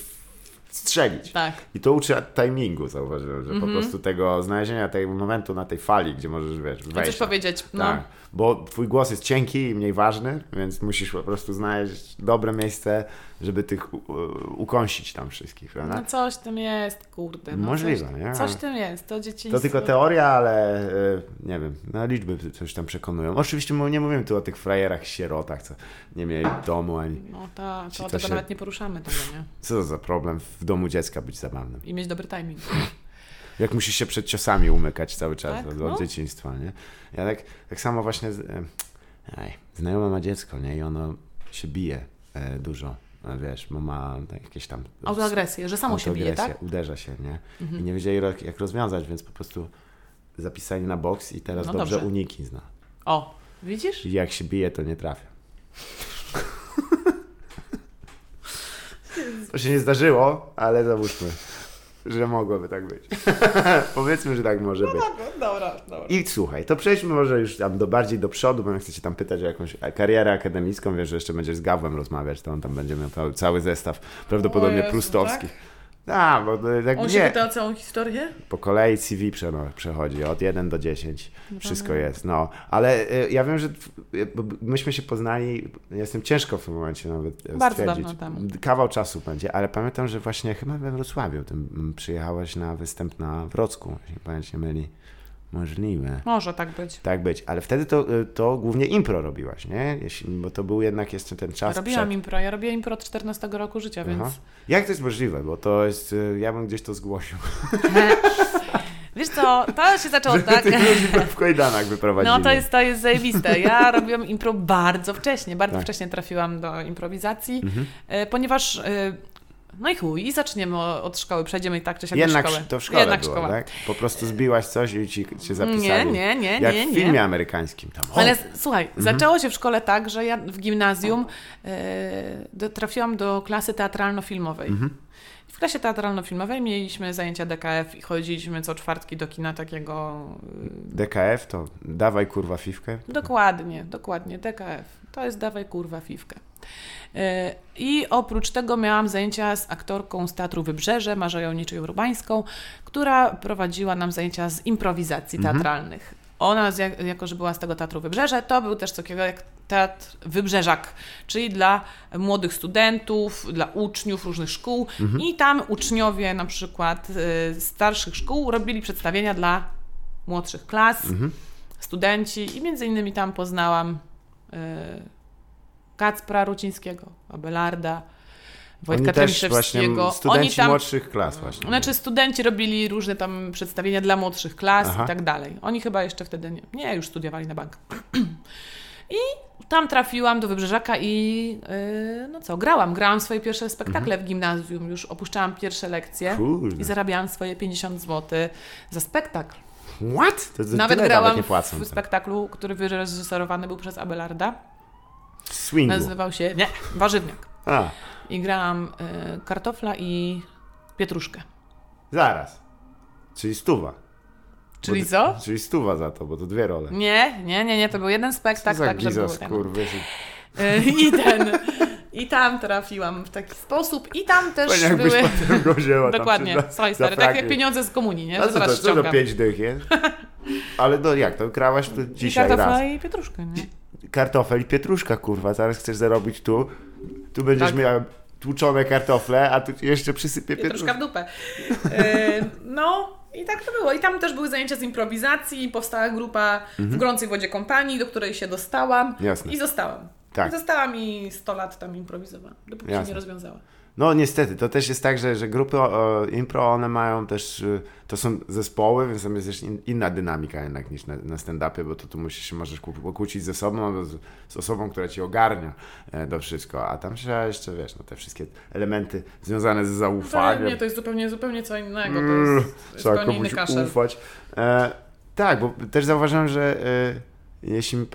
S2: strzelić.
S1: Tak.
S2: I to uczy timingu, zauważyłem, że
S1: Mhm.
S2: po prostu tego znalezienia tego momentu na tej fali, gdzie możesz, wiesz, wejść.
S1: coś powiedzieć, no.
S2: Tak, bo twój głos jest cienki i mniej ważny, więc musisz po prostu znaleźć dobre miejsce, żeby tych ukąsić tam wszystkich, prawda?
S1: No coś w tym jest, kurde. No
S2: Możliwe,
S1: coś,
S2: nie?
S1: Coś tym jest, to dzieciństwo.
S2: To tylko teoria, ale e, nie wiem, no liczby coś tam przekonują. Oczywiście nie mówimy tu o tych frajerach, sierotach, co nie mieli domu ani...
S1: No ta,
S2: Ci,
S1: to
S2: co
S1: tego
S2: się-
S1: nawet nie poruszamy tego, nie?
S2: Co to za problem w domu dziecka być zabawnym?
S1: I mieć dobry timing.
S2: Jak musisz się przed ciosami umykać cały czas
S1: Tak,
S2: od, od
S1: no.
S2: dzieciństwa, nie? Ja tak, tak samo właśnie, z, e, aj, znajoma ma dziecko, nie? I ono się bije e, dużo, e, wiesz, bo ma jakieś tam...
S1: Autoagresję, że samo się bije, tak?
S2: uderza się, nie?
S1: Mhm.
S2: I nie wiedzieli ro- jak rozwiązać, więc po prostu zapisali na boks i teraz
S1: No
S2: dobrze,
S1: dobrze.
S2: uniki zna.
S1: O, widzisz?
S2: I jak się bije, to nie trafia. To się nie zdarzyło, ale załóżmy, że mogłoby tak być. Powiedzmy, że tak może być.
S1: Dobra, dobra.
S2: I słuchaj, to przejdźmy może już tam do, bardziej do przodu, bo ja chcę cię tam pytać o jakąś karierę akademicką. Wiesz, że jeszcze będziesz z Gawłem rozmawiać, to on tam będzie miał cały, cały zestaw, prawdopodobnie
S1: Jezu,
S2: prustowski. A, bo to tak
S1: On się
S2: nie.
S1: pyta o całą historię?
S2: Po kolei CV prze- przechodzi od 1 do 10.
S1: No
S2: Wszystko jest, no. Ale y, ja wiem, że y, myśmy się poznali, jestem ciężko w tym momencie nawet y,
S1: Bardzo
S2: stwierdzić.
S1: dawno temu.
S2: Kawał czasu będzie, ale pamiętam, że właśnie chyba we Wrocławiu tym, przyjechałaś na występ na Wrocku, jeśli pamięć nie myli. Możliwe.
S1: Może tak być.
S2: Tak być, ale wtedy to, y, to głównie impro robiłaś, nie? Jeśli, bo to był jednak jeszcze ten czas
S1: Robiłam
S2: przed...
S1: impro, ja robiłam impro od 14 roku życia, więc...
S2: Aha. Jak to jest możliwe? Bo to jest, y, ja bym gdzieś to zgłosił.
S1: Wiesz co, to się zaczęło tak...
S2: W kajdanach wyprowadzili.
S1: No to jest, to jest zajebiste. Ja robiłam impro bardzo wcześnie, bardzo
S2: Tak.
S1: wcześnie trafiłam do improwizacji,
S2: Mhm.
S1: e, ponieważ... e, No i chuj, i zaczniemy od szkoły, przejdziemy i tak czy siak
S2: Jednak
S1: do szkoły.
S2: to w szkole
S1: Jednak
S2: było,
S1: szkoła.
S2: tak? Po prostu zbiłaś coś i ci cię zapisali.
S1: Nie, nie, nie,
S2: Jak
S1: nie,
S2: w
S1: nie.
S2: filmie amerykańskim tam.
S1: Ale słuchaj,
S2: Mhm.
S1: zaczęło się w szkole tak, że ja w gimnazjum e, do, trafiłam do klasy teatralno-filmowej.
S2: Mhm.
S1: W w klasie teatralno-filmowej mieliśmy zajęcia DKF i chodziliśmy co czwartki do kina takiego... y,
S2: DKF to dawaj kurwa fifkę.
S1: Dokładnie, dokładnie, DKF. To jest dawaj kurwa fifkę. Y, I oprócz tego miałam zajęcia z aktorką z Teatru Wybrzeże, Marzeją Niczej-Urbańską, która prowadziła nam zajęcia z improwizacji teatralnych. Ona, z jak, jako że była z tego Teatru Wybrzeże, to był też takiego jak teatr Wybrzeżak, czyli dla młodych studentów, dla uczniów różnych szkół. I tam uczniowie na przykład y, starszych szkół robili przedstawienia dla młodszych klas, studenci i między innymi tam poznałam Kacpra Rucińskiego, Abelarda, Wojtka Tremiszewskiego.
S2: studenci
S1: Oni tam,
S2: młodszych klas właśnie.
S1: znaczy studenci robili różne tam przedstawienia dla młodszych klas
S2: Aha.
S1: i tak dalej. Oni chyba jeszcze wtedy nie, nie już studiowali na bank. I tam trafiłam do Wybrzeżaka i yy, no co, grałam. Grałam swoje pierwsze spektakle
S2: Mhm.
S1: w gimnazjum, już opuszczałam pierwsze lekcje
S2: Kurde.
S1: i zarabiałam swoje 50 zł za spektakl.
S2: What? To, to
S1: Nawet grałam
S2: nawet nie płacą.
S1: w spektaklu, który wyreżyserowany był przez Abelarda.
S2: Swingu.
S1: Nazywał się, nie, Warzywniak.
S2: A,
S1: I grałam y, kartofla i pietruszkę.
S2: zaraz. Czyli stuwa.
S1: Czyli
S2: Bo-
S1: co?
S2: Czyli stuwa za to, bo to dwie role.
S1: Nie, nie, nie, nie, to był jeden
S2: Co
S1: spektakl,
S2: za
S1: tak, że był
S2: gizos,
S1: ten.
S2: kurwy.
S1: Y, I ten. I tam trafiłam w taki sposób. I tam też
S2: Fajnie jakbyś
S1: były.
S2: potem go wzięła
S1: Dokładnie, słuchaj stary, tak jak pieniądze z komunii, nie? Że
S2: co to, co to pięć dych jest? Ale no jak, to krałaś tu
S1: I
S2: dzisiaj
S1: kartofla
S2: raz.
S1: i pietruszkę, nie?
S2: Kartofel i pietruszka, kurwa, zaraz chcesz zarobić tu, tu będziesz
S1: Tak.
S2: miała tłuczone kartofle, a tu jeszcze przysypie
S1: Pietruszka
S2: pietruszkę.
S1: w dupę. Y, no i tak to było. I tam też były zajęcia z improwizacji, powstała grupa w Gorącej Wodzie Kompanii, do której się dostałam.
S2: Mhm. Jasne.
S1: I zostałam.
S2: Tak.
S1: I zostałam i 100 lat tam improwizowałam, dopóki się
S2: Jasne.
S1: nie rozwiązała.
S2: No niestety, to też jest tak, że, że grupy o, impro, one mają też, y, to są zespoły, więc tam jest też in, inna dynamika jednak niż na, na stand-upie, bo to tu musisz się możesz kłó- pokłócić ze sobą, z, z osobą, która ci ogarnia e, to wszystko, a tam trzeba jeszcze, wiesz, no te wszystkie elementy związane z
S1: To,
S2: zaufaniem.
S1: nie, to jest zupełnie, zupełnie co innego. To
S2: Mm,
S1: jest, to jest zupełnie inny kaszel.
S2: ufać. E, tak, bo też zauważyłem, że e, jeśli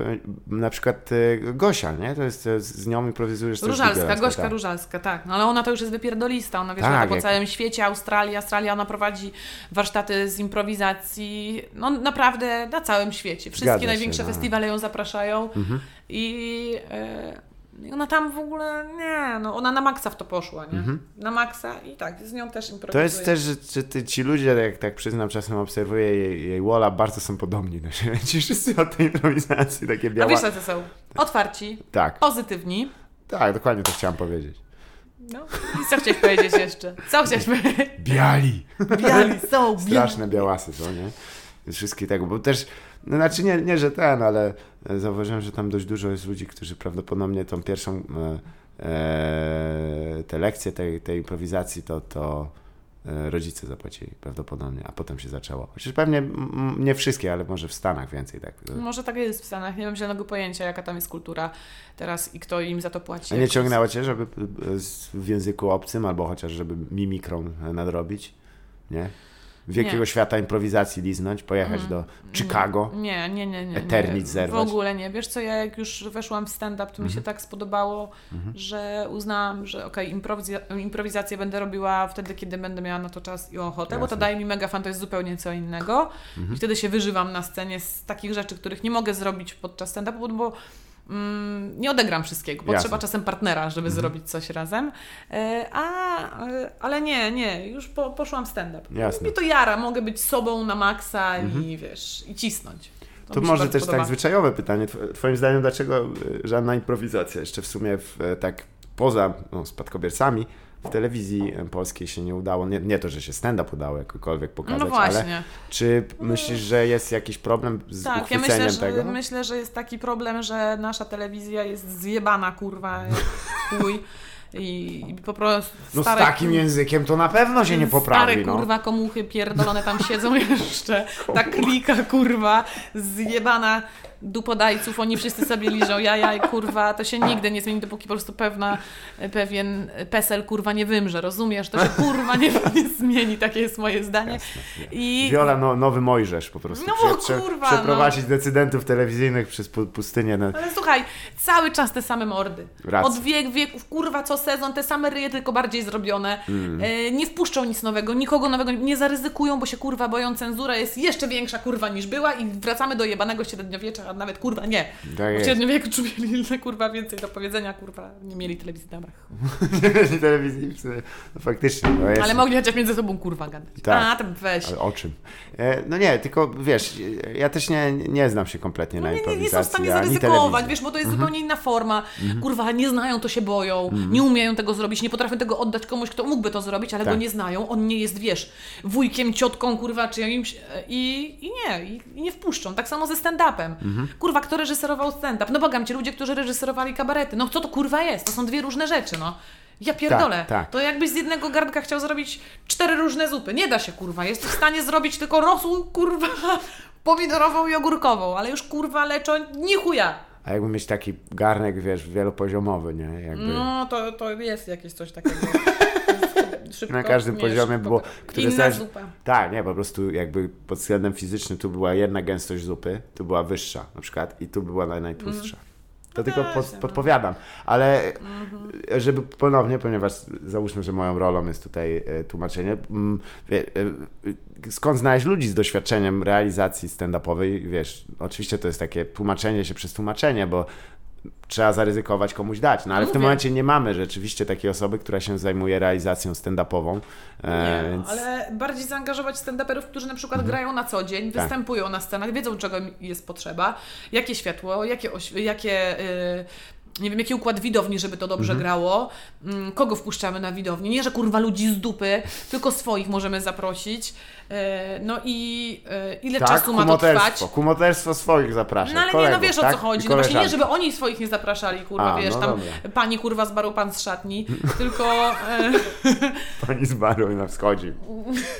S2: na przykład e, Gosia, nie? To jest e, z- nią improwizujesz
S1: Różalska, Gośka
S2: tak.
S1: Różalska, tak. No ale ona to już jest wypierdolista, ona wiesz,
S2: Tak,
S1: po
S2: jak-
S1: całym świecie, Australii, Australia, ona prowadzi warsztaty z improwizacji, no naprawdę na całym świecie. Wszystkie
S2: Zgadza się,
S1: największe
S2: no.
S1: festiwale ją zapraszają
S2: Mhm.
S1: i e, i ona tam w ogóle, nie, no ona na maksa w to poszła, nie? Na maksa i tak, z nią też improwizuje.
S2: Mhm. To jest też, że, że ty, ci ludzie, jak tak przyznam, czasem obserwuję jej, jej Walla, bardzo są podobni do siebie. Ci wszyscy od tej improwizacji, takie
S1: A
S2: białe.
S1: wiesz, co są? Otwarci,
S2: Tak,
S1: pozytywni.
S2: tak, dokładnie to chciałam powiedzieć.
S1: No i co chciałeś powiedzieć jeszcze? Co chciałeś powiedzieć?
S2: Biali!
S1: Biali są, biali.
S2: Straszne białasy są, nie? Wszystkie tego, bo też, no znaczy nie, nie, że ten, ale e, zauważyłem, że tam dość dużo jest ludzi, którzy prawdopodobnie tą pierwszą e, e, te lekcje tej, tej improwizacji to, to e, rodzice zapłacili prawdopodobnie, a potem się zaczęło. Chociaż pewnie nie wszystkie, ale może w Stanach więcej tak.
S1: Może tak jest w Stanach. Nie mam zielonego pojęcia, jaka tam jest kultura teraz i kto im za to płaci.
S2: A nie ciągnęło cię, żeby w języku obcym, albo chociaż żeby mimikrą nadrobić? Nie? Wielkiego
S1: Nie.
S2: świata improwizacji liznąć, pojechać do Chicago.
S1: Nie, nie, nie, nie.
S2: Eternit
S1: nie.
S2: zerwać.
S1: W ogóle nie. Wiesz co, ja jak już weszłam w stand-up, to mi
S2: Mhm.
S1: się tak spodobało, że uznałam, że okej, improwiza- improwizację będę robiła wtedy, kiedy będę miała na to czas i ochotę, bo to
S2: Jasne.
S1: daje mi mega fan, to jest zupełnie co innego.
S2: Mhm.
S1: I wtedy się wyżywam na scenie z takich rzeczy, których nie mogę zrobić podczas stand-upu, bo mm, nie odegram wszystkiego. Potrzeba
S2: Jasne.
S1: czasem partnera, żeby
S2: Mhm.
S1: zrobić coś razem. E, A, e, ale nie, nie, już po, poszłam w stand-up.
S2: Jasne.
S1: Mi to jara, mogę być sobą na maksa i wiesz, i cisnąć.
S2: To
S1: się
S2: może też
S1: podoba.
S2: tak zwyczajowe pytanie. Tw- Twoim zdaniem, dlaczego y, żadna improwizacja jeszcze w sumie w, e, tak poza no, spadkobiercami w telewizji polskiej się nie udało? Nie, nie to, że się stand-up udało jakokolwiek pokazać,
S1: No
S2: ale
S1: właśnie.
S2: czy myślisz, że jest jakiś problem z
S1: Tak, ja
S2: uchwyceniem
S1: myślę że,
S2: tego?
S1: myślę, że jest taki problem, że nasza telewizja jest zjebana, kurwa, chuj. I, po prostu
S2: No z
S1: stare,
S2: takim językiem to na pewno się nie poprawi,
S1: Stare
S2: no.
S1: kurwa komuchy pierdolone tam siedzą jeszcze. Ta klika kurwa zjebana dupodajców, oni wszyscy sobie liżą jaja i kurwa, to się nigdy nie zmieni, dopóki po prostu pewna, pewien PESEL kurwa nie wymrze, rozumiesz? To się kurwa nie, nie zmieni, takie jest moje zdanie. I...
S2: Wiola, no, nowy Mojżesz po prostu.
S1: No, kurwa,
S2: przeprowadzić no. decydentów telewizyjnych przez pustynię. No.
S1: Ale słuchaj, cały czas te same mordy.
S2: Racja.
S1: Od wiek wieków, kurwa, co sezon, te same ryje, tylko bardziej zrobione. Mm. E, nie wpuszczą nic nowego, nikogo nowego nie zaryzykują, bo się kurwa boją, cenzura jest jeszcze większa kurwa niż była i wracamy do jebanego średniowiecza, a nawet kurwa nie.
S2: Tak
S1: w średniowieku mieli kurwa więcej do powiedzenia, kurwa, nie mieli telewizji,
S2: nie mieli telewizji, no faktycznie. No
S1: jest... Ale mogli chociaż między sobą kurwa gadać.
S2: Tak.
S1: A, tam weź.
S2: Ale o czym? E, no nie, tylko wiesz, ja też nie, nie znam się kompletnie
S1: no
S2: na
S1: nie,
S2: improwizacji.
S1: Nie, nie są w stanie zaryzykować, wiesz, bo to jest mhm. zupełnie inna forma. Mhm. Kurwa, nie znają, to się boją, mhm. nie umieją tego zrobić, nie potrafią tego oddać komuś, kto mógłby to zrobić, ale tak. go nie znają. On nie jest, wiesz, wujkiem, ciotką, kurwa, czy jakimś... I, i nie, i, i nie wpuszczą. Tak samo ze stand-upem. Mhm. Kurwa, kto reżyserował stand-up? No bogam ci, ludzie, którzy reżyserowali kabarety. No co to kurwa jest? To są dwie różne rzeczy, no. Ja pierdolę. Tak, tak. To jakbyś z jednego garnka chciał zrobić cztery różne zupy. Nie da się, kurwa. Jest w stanie zrobić tylko rosół, kurwa, pomidorową i ogórkową, ale już kurwa leczą nie chuja.
S2: A jakby mieć taki garnek, wiesz, wielopoziomowy, nie? Jakby...
S1: No, to, to jest jakieś coś takiego. Szybko,
S2: na każdym poziomie było.
S1: Które Inna zaś... zupa.
S2: Tak, nie, po prostu jakby pod względem fizycznym tu była jedna gęstość zupy, tu była wyższa na przykład i tu była najtwustsza. Mm. To no tylko pod, no. podpowiadam, ale mhm. żeby ponownie, ponieważ załóżmy, że moją rolą jest tutaj e, tłumaczenie, mm, e, skąd znaleźć ludzi z doświadczeniem realizacji stand-upowej, wiesz, oczywiście to jest takie tłumaczenie się przez tłumaczenie, bo trzeba zaryzykować komuś dać. No ale Mówię. w tym momencie nie mamy rzeczywiście takiej osoby, która się zajmuje realizacją stand-upową.
S1: E, nie, więc... ale bardziej zaangażować stand-uperów, którzy na przykład mhm. grają na co dzień, tak. występują na scenach, wiedzą czego jest potrzeba, jakie światło, jakie, jakie yy, nie wiem, jaki układ widowni, żeby to dobrze mhm. grało, mm, kogo wpuszczamy na widownię. Nie, że kurwa ludzi z dupy, tylko swoich możemy zaprosić. E, no i e, ile tak, czasu ma to trwać?
S2: Kumoterstwo swoich zapraszać.
S1: No ale
S2: kolegów,
S1: nie, no wiesz
S2: tak?
S1: o co chodzi. No właśnie nie, żeby oni swoich nie zapraszali, kurwa, A, wiesz, no tam dobra. pani kurwa z baru, pan z szatni, tylko... E...
S2: Pani z baru na wschodzi.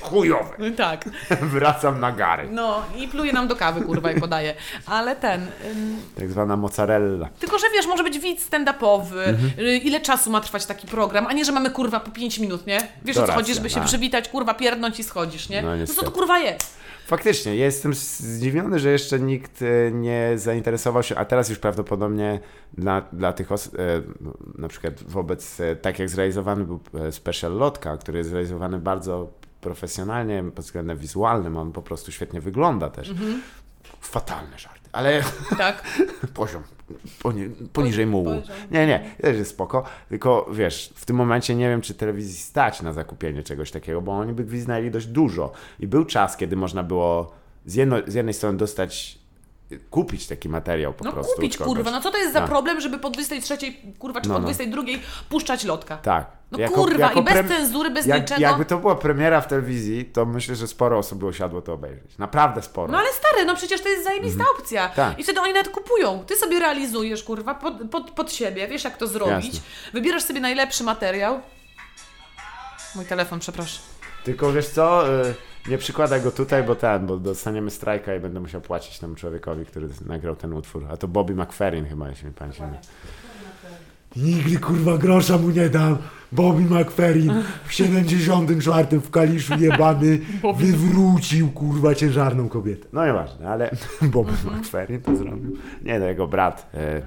S2: Chujowe.
S1: Tak.
S2: Wracam na gary.
S1: No i pluje nam do kawy, kurwa, i podaje. Ale ten... Ym...
S2: Tak zwana mozzarella.
S1: Tylko, że wiesz, może być widz stand-upowy, mhm. Y, ile czasu ma trwać taki program, a nie, że mamy kurwa po 5 minut, nie? Wiesz to o co chodzi, żeby się a. przywitać, kurwa, pierdnąć i schodzisz, nie? No, no co to kurwa jest?
S2: Faktycznie, jestem zdziwiony, że jeszcze nikt e, nie zainteresował się, a teraz już prawdopodobnie dla, dla tych osób, e, na przykład wobec, tak jak zrealizowany był Special Lotka, który jest zrealizowany bardzo profesjonalnie pod względem wizualnym, on po prostu świetnie wygląda też. Mhm. Fatalny żart ale
S1: tak.
S2: poziom, poni poniżej mułu. Nie, nie, też jest spoko, tylko wiesz, w tym momencie nie wiem, czy telewizji stać na zakupienie czegoś takiego, bo oni by gwiznęli dość dużo i był czas, kiedy można było z, jedno, z jednej strony dostać kupić taki materiał po
S1: no,
S2: prostu.
S1: kupić, kurwa. No co to jest za no. problem, żeby po 23, kurwa, czy no, po 22 no. puszczać lotka?
S2: Tak.
S1: No jako, kurwa, jako i bez cenzury, bez jak, niczego.
S2: Jakby to była premiera w telewizji, to myślę, że sporo osób by usiadło to obejrzeć. Naprawdę sporo.
S1: No ale stary, no przecież to jest zajebista mhm. opcja. Tak. I wtedy oni nawet kupują. Ty sobie realizujesz, kurwa, pod, pod, pod siebie, wiesz jak to zrobić. Jasne. Wybierasz sobie najlepszy materiał. Mój telefon, przepraszam.
S2: Tylko wiesz co... Y nie przykładaj go tutaj, bo ten, bo dostaniemy strajka i będę musiał płacić temu człowiekowi, który nagrał ten utwór. A to Bobby McFerrin chyba, jeśli mi pamięć Nigdy kurwa grosza mu nie dam. Bobby McFerrin w 74 w Kaliszu jebany wywrócił kurwa ciężarną kobietę. No nieważne, ale Bobby mhm. McFerrin to zrobił. Nie, to jego brat. E, e,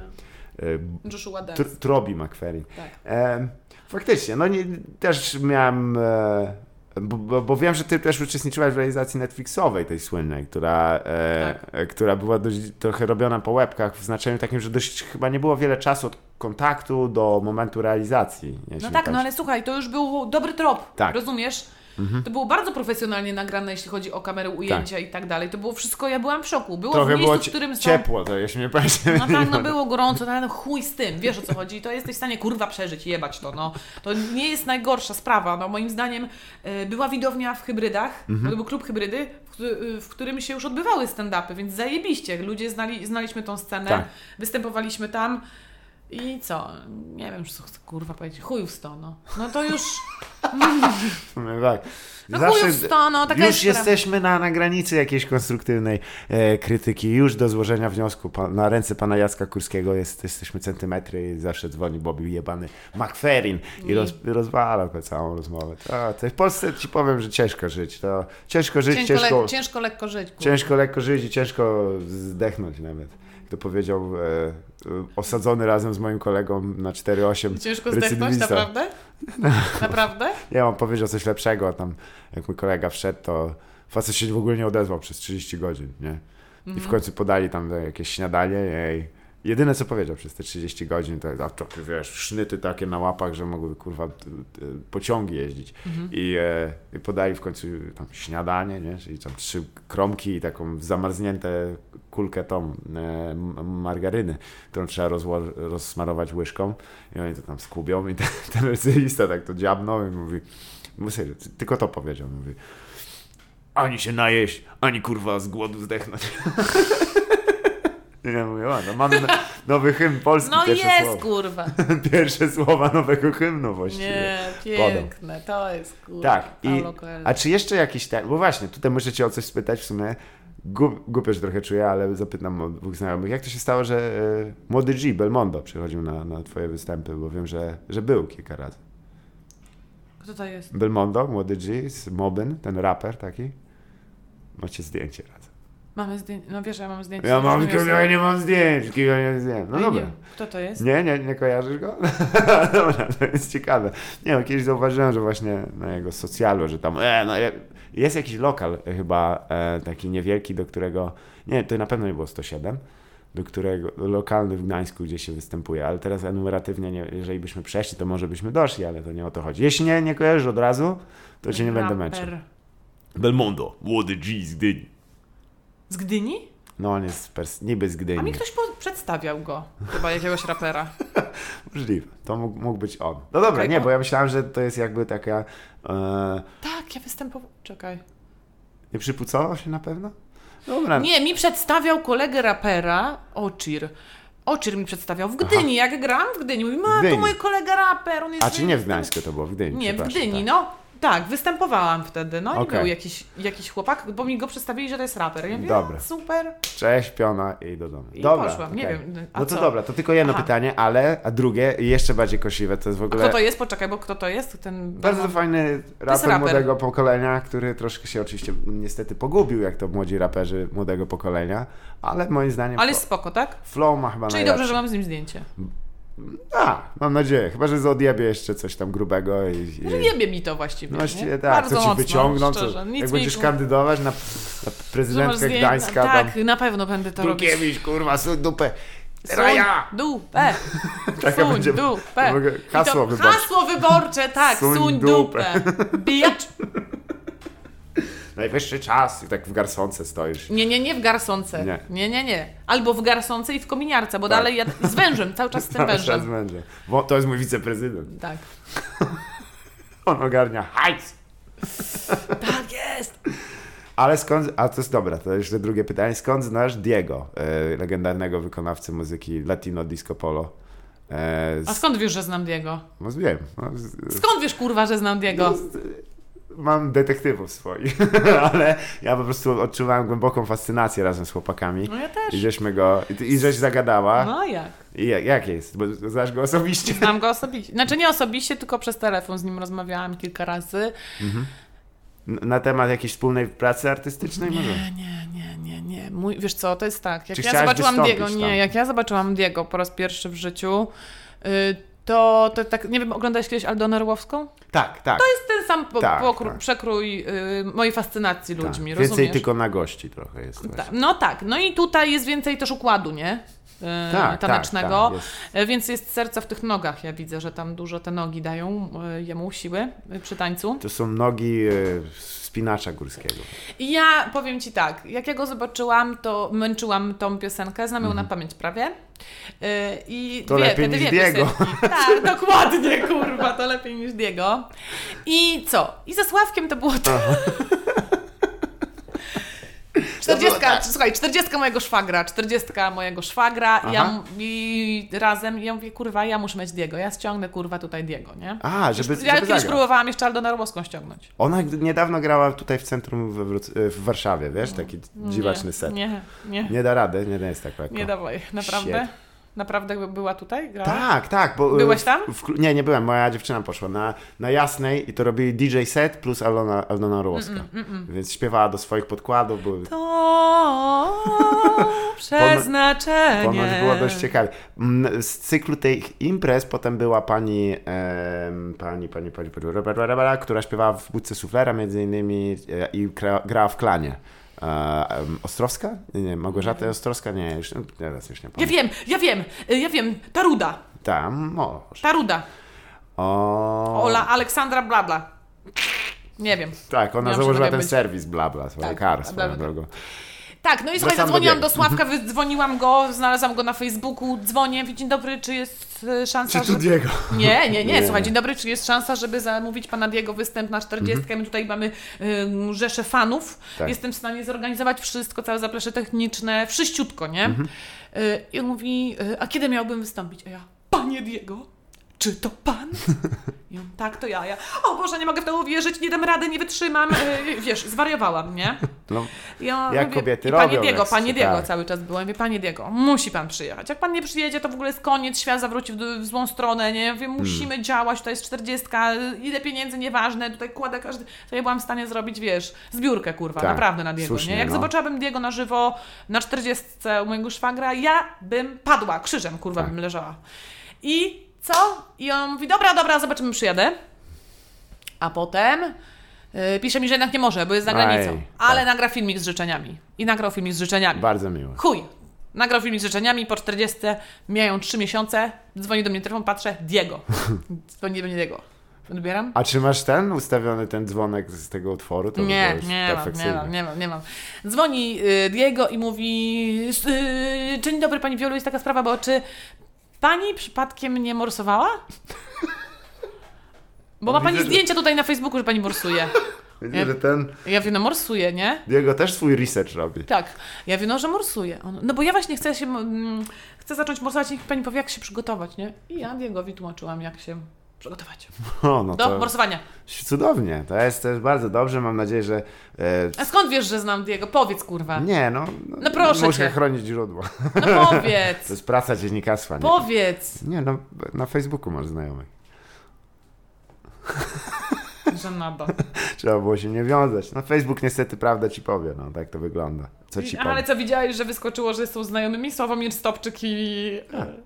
S1: Joshua
S2: Tr Trobi McFerrin. Tak. E, faktycznie, no nie, też miałem e, bo, bo, bo, wiem, że ty też uczestniczyłaś w realizacji Netflixowej, tej słynnej, która, e, tak. e, która była dość, trochę robiona po łebkach, w znaczeniu takim, że dość chyba nie było wiele czasu od kontaktu do momentu realizacji.
S1: No tak, no ale słuchaj, to już był dobry trop, tak. rozumiesz? Mhm. To było bardzo profesjonalnie nagrane, jeśli chodzi o kamerę, ujęcia tak. i tak dalej. To było wszystko, ja byłam w szoku. Było
S2: Trochę
S1: w miejscu,
S2: było w którym ciepło, to jeśli mnie pamiętam.
S1: No tak, no było gorąco, no, ale chuj z tym, wiesz o co chodzi. To jesteś w stanie kurwa przeżyć, jebać to, no. To nie jest najgorsza sprawa, no moim zdaniem y, była widownia w hybrydach, mhm. to był klub hybrydy, w, y, w którym się już odbywały stand-upy, więc zajebiście. Ludzie znali, znaliśmy tą scenę, tak. występowaliśmy tam. I co? Nie wiem, co chcę kurwa powiedzieć. Chujów sto, no. No to już
S2: sumie tak.
S1: No chujów sto, no, taka
S2: już
S1: jest
S2: jesteśmy na, na granicy jakiejś konstruktywnej e, krytyki, już do złożenia wniosku pa, na ręce pana Jacka Kurskiego jest, jesteśmy centymetry i zawsze dzwoni Bobby jebany McFerrin i
S1: Nie.
S2: roz, rozwala tę całą rozmowę. To, to w Polsce ci powiem, że ciężko żyć. To ciężko żyć,
S1: Ciężko,
S2: ciężko,
S1: le- ciężko lekko żyć. kurwa.
S2: ciężko lekko żyć i ciężko zdechnąć nawet. Jak to powiedział e, osadzony razem z moim kolegą na 4-8
S1: Ciężko zdechnąć, naprawdę? Naprawdę?
S2: Ja on powiedział coś lepszego, tam jak mój kolega wszedł, to facet się w ogóle nie odezwał przez 30 godzin, nie? I w końcu podali tam jakieś śniadanie i jedyne co powiedział przez te 30 godzin to, a to wiesz, sznyty takie na łapach, że mogły kurwa pociągi jeździć. I, e, podali w końcu tam śniadanie, nie? Czyli tam trzy kromki i taką zamarznięte kulkę tą e, margaryny, którą trzeba rozsmarować łyżką i oni to tam skubią i ten, ten recydywista tak to dziabnął i mówi, mówi serio, tylko to powiedział, mówi ani się najeść, ani kurwa z głodu zdechnąć. Ja mówię, ładno, mamy no- nowy hymn polski,
S1: No
S2: pierwsze,
S1: jest,
S2: słowa,
S1: kurwa.
S2: pierwsze słowa nowego hymnu właściwie.
S1: Nie, piękne, to jest kurwa.
S2: Tak, i, a czy jeszcze jakiś ten, bo właśnie, tutaj muszę cię o coś spytać w sumie, głupio się trochę czuję, ale zapytam o dwóch znajomych, jak to się stało, że e, młody G, Belmondo przychodził na, na twoje występy, bo wiem, że, że był kilka razy.
S1: Kto to jest?
S2: Belmondo, młody G z Mobyn, ten raper taki, macie zdjęcie razem.
S1: Mamy zdjęcie, no wiesz, ja mam zdjęcie.
S2: Ja mam,
S1: różnymi
S2: ja nie mam zdjęć, ja nie mam zdjęć. No dobra.
S1: Nie, Kto to jest?
S2: Nie, nie, nie kojarzysz go? Dobra, to jest ciekawe. Nie wiem, kiedyś zauważyłem, że właśnie na jego socjalu, że tam e, no, je- jest jakiś lokal e, chyba e, taki niewielki, do którego, nie, to na pewno nie było 107, do którego, lokalny w Gdańsku, gdzie się występuje, ale teraz enumeratywnie, nie, jeżeli byśmy przeszli, to może byśmy doszli, ale to nie o to chodzi. Jeśli nie, nie kojarzysz od razu, to cię nie będę
S1: Raper.
S2: męczył. Belmondo, młody G z Gdyni.
S1: Z Gdyni?
S2: No on jest pers- niby z Gdyni.
S1: A mi ktoś przedstawiał go. Chyba jakiegoś rapera.
S2: Możliwe. To mógł, mógł być on. No dobra,
S1: Okej,
S2: nie,
S1: o-
S2: bo ja myślałem, że to jest jakby taka... E,
S1: Tak, ja występowałam. Czekaj.
S2: nie przypucował się na pewno? Dobra.
S1: Nie, mi przedstawiał kolegę rapera, Oczir. Oczir mi przedstawiał w Gdyni, jak grałam w Gdyni. Mówi, ma,
S2: Gdyni.
S1: to mój kolega raper, on jest...
S2: A czy nie w Gdańsku to było? W Gdyni,
S1: Nie, w Gdyni,
S2: tak.
S1: no. Tak, występowałam wtedy, no i
S2: Okej.
S1: był jakiś, jakiś chłopak, bo mi go przedstawili, że to jest raper. Ja mówię,
S2: Dobra.
S1: "A, super.
S2: Cześć, piona i do domu.
S1: I
S2: dobra,
S1: poszłam, nie
S2: okej.
S1: wiem, a
S2: No to
S1: co?
S2: dobra, to tylko jedno
S1: Aha.
S2: pytanie, ale, a drugie, i jeszcze bardziej kośliwe, to jest w
S1: A
S2: ogóle...
S1: kto to jest? Poczekaj, bo kto to jest? Ten
S2: Bardzo fajny raper,
S1: raper.
S2: młodego pokolenia, który troszkę się oczywiście niestety pogubił, jak to młodzi raperzy młodego pokolenia, ale moim zdaniem
S1: Ale jest spoko, tak?
S2: flow ma chyba
S1: Czyli
S2: najlepszy.
S1: dobrze, że mam z nim zdjęcie.
S2: A, mam nadzieję, chyba, że odjebie jeszcze coś tam grubego i... i...
S1: Jebie mi to właściwie.
S2: No właściwie
S1: nie?
S2: tak,
S1: Bardzo
S2: co ci
S1: mocno,
S2: wyciągną, co, jak
S1: mi,
S2: będziesz kandydować na, na prezydentkę
S1: zdjęcie-
S2: Gdańska,
S1: Tak,
S2: tam
S1: na pewno będę to robić.
S2: Dulkiewicz, kurwa, suń dupę, raja!
S1: dupę.
S2: Taka
S1: Suń
S2: będzie
S1: dupę.
S2: hasło
S1: to,
S2: wyborcze.
S1: Hasło wyborcze, tak.
S2: Suń
S1: Suń,
S2: dupę.
S1: dupę. Bitch.
S2: Najwyższy czas i tak w garsonce stoisz.
S1: Nie, nie, nie w garsonce.
S2: Nie.
S1: nie, nie. nie. Albo w garsonce i w kominiarce, bo
S2: Tak.
S1: dalej ja z wężem, cały czas z tym
S2: Cały czas
S1: wężem.
S2: będzie. Bo to jest mój wiceprezydent.
S1: Tak.
S2: On ogarnia hajs.
S1: Tak jest.
S2: Ale skąd, a to jest dobra, to jeszcze drugie pytanie. Skąd znasz Diego, e, legendarnego wykonawcę muzyki Latino Disco Polo? E,
S1: A
S2: z,
S1: skąd wiesz, że znam Diego?
S2: no wiem. No, z,
S1: Skąd wiesz, kurwa, że znam Diego?
S2: Mam detektywów swoich, ale ja po prostu odczuwałem głęboką fascynację razem z chłopakami.
S1: No ja też.
S2: I żeśmy go, i, żeś zagadała.
S1: No jak?
S2: I jak, jak jest? Bo znasz go osobiście?
S1: Znam go osobiście. Znaczy nie osobiście, tylko przez telefon z nim rozmawiałam kilka razy.
S2: N- Na temat jakiejś wspólnej pracy artystycznej może?
S1: Nie, nie, nie, nie, nie. Mój, wiesz co, to jest tak. Jak
S2: Czy
S1: ja zobaczyłam Diego,
S2: tam?
S1: nie, jak ja zobaczyłam Diego po raz pierwszy w życiu, y, to, to tak, nie wiem, oglądałeś kiedyś Aldonę Orłowską?
S2: Tak, tak.
S1: To jest ten sam po,
S2: Tak,
S1: pokrój,
S2: tak.
S1: przekrój y, mojej fascynacji
S2: tak.
S1: ludźmi,
S2: Więcej
S1: rozumiesz?
S2: tylko na gości trochę jest
S1: Ta, no tak, no i tutaj jest więcej też układu, nie? Yy,
S2: Tak,
S1: tanecznego,
S2: tak, tak, jest.
S1: E, więc jest serce w tych nogach. Ja widzę, że tam dużo te nogi dają y, jemu siły y, przy tańcu.
S2: To są nogi e, spinacza górskiego.
S1: I ja powiem ci tak, jak ja go zobaczyłam, to męczyłam tą piosenkę, znam ją na pamięć prawie. Yy, I
S2: Mhm. To
S1: dwie,
S2: lepiej niż Diego.
S1: piosenki. Tak, dokładnie, kurwa, to lepiej niż Diego. I co? I ze Sławkiem to było to. Czterdziestka, słuchaj, czterdziestka mojego szwagra, czterdziestka mojego szwagra ja, i razem, i ja mówię, kurwa, ja muszę mieć Diego, ja ściągnę, kurwa, tutaj Diego, nie?
S2: A, żeby,
S1: ja
S2: żeby
S1: kiedyś
S2: zagrał.
S1: próbowałam jeszcze Aldonę ściągnąć.
S2: Ona niedawno grała tutaj w centrum we Wróc- w Warszawie, wiesz, taki dziwaczny set.
S1: Nie, nie,
S2: Nie da rady, nie jest tak lekko.
S1: nie dawaj, naprawdę?
S2: Shit.
S1: Naprawdę była tutaj? Grała?
S2: Tak, tak. Bo,
S1: Byłeś
S2: w-
S1: tam?
S2: W, Kru- nie, nie byłem. Moja dziewczyna poszła na, na Jasnej i to robili DJ set plus Aldona, Aldona Orłowska. Więc śpiewała do swoich podkładów. Były,
S1: To przeznaczenie.
S2: ponoć było dość ciekawe. Mm, Z cyklu tych imprez potem była pani, em, pani, pani, pani, pani, która śpiewała w Budce Suflera między innymi e, i gra, grała w klanie. Ostrowska? Nie, nie, Małgorzata Ostrowska? Nie, już, teraz już nie
S1: Ja
S2: pamiętam.
S1: wiem, ja wiem, y, ja wiem, ta ruda,
S2: Tam, może.
S1: ta ruda.
S2: O,
S1: Ola Aleksandra Blabla. Nie wiem.
S2: Tak, ona założyła ten
S1: być.
S2: serwis, bla bla, swoje
S1: Tak,
S2: kar, swoją
S1: bla.
S2: drogą.
S1: Tak, no i słuchaj,
S2: do
S1: zadzwoniłam
S2: biegu.
S1: do Sławka, wydzwoniłam go, znalazłam go na Facebooku, dzwonię, dzień dobry, czy jest y, szansa,
S2: Czy tu
S1: że...
S2: Diego?
S1: Nie, nie, nie, słuchaj, dzień dobry, czy jest szansa, żeby zamówić pana Diego występ na 40? My tutaj mamy y, rzeszę fanów,
S2: Mhm. Tak.
S1: jestem w stanie zorganizować wszystko, całe zaplecze techniczne, wszyściutko, nie?
S2: Mhm.
S1: Y, I on mówi, y, a kiedy miałbym wystąpić? A ja, panie Diego, czy to pan? I on, tak, to ja. ja. O Boże, nie mogę w to uwierzyć, nie dam rady, nie wytrzymam. Y, wiesz, zwariowałam, nie?
S2: No,
S1: ja
S2: Jak
S1: mówię,
S2: kobiety
S1: i Panie
S2: robią,
S1: Diego,
S2: jak
S1: Panie Diego
S2: tak.
S1: cały czas było. Ja mówię, Panie Diego, musi Pan przyjechać. Jak Pan nie przyjedzie, to w ogóle jest koniec, świat zawróci w, w złą stronę, nie? Mówię,
S2: Hmm.
S1: musimy działać, to jest czterdziestka, ile pieniędzy, nieważne, tutaj kładę każdy... To ja byłam w stanie zrobić, wiesz, zbiórkę, kurwa,
S2: Tak,
S1: naprawdę na Diego,
S2: słusznie,
S1: nie? Jak
S2: no.
S1: zobaczyłabym Diego na żywo na czterdziestce u mojego szwagra, ja bym padła, krzyżem, kurwa,
S2: Tak.
S1: bym leżała. I co? I on mówi, dobra, dobra, zobaczymy, przyjadę. A potem... y, Pisze mi, że jednak nie może, bo jest za granicą.
S2: Aj,
S1: ale
S2: tak.
S1: nagra filmik z życzeniami. I nagrał filmik z życzeniami.
S2: bardzo miło.
S1: Chuj! Nagrał filmik z życzeniami, po 40 mijają 3 miesiące, dzwoni do mnie telefon, patrzę, Diego. Dzwoni do mnie Diego. Odbieram?
S2: A czy masz ten ustawiony, ten dzwonek z tego utworu? To
S1: Nie, nie mam, nie mam, nie mam, nie mam. Dzwoni y, Diego i mówi, y, dzień dobry Pani Wiolu, jest taka sprawa, bo czy Pani przypadkiem nie morsowała? Bo ma Pani
S2: widzę, że-
S1: zdjęcia tutaj na Facebooku, że Pani morsuje.
S2: Widzę,
S1: Nie.
S2: że ten
S1: Ja wiem, no morsuje, nie?
S2: Diego też swój research robi.
S1: Tak. Ja wiem, no, że morsuje. On, no bo ja właśnie chcę się, mm, chcę zacząć morsować, niech pani powie, jak się przygotować, nie? I ja Diegowi tłumaczyłam, jak się przygotować
S2: O, no
S1: do
S2: to
S1: morsowania.
S2: cudownie. To jest też bardzo dobrze. Mam nadzieję, że e,
S1: A skąd wiesz, że znam Diego? Powiedz, kurwa.
S2: nie, no,
S1: No proszę
S2: muszę
S1: cię.
S2: chronić źródło.
S1: No
S2: To
S1: powiedz.
S2: jest praca dziennikarstwa. Nie,
S1: Powiedz.
S2: nie no, na Facebooku masz znajomych.
S1: Żenada.
S2: Trzeba było się nie wiązać. No Facebook niestety prawdę ci powie, no tak to wygląda. Co ci
S1: Ale
S2: powie?
S1: co, widziałeś, że wyskoczyło, że są znajomymi? Sławomir Stopczyk i...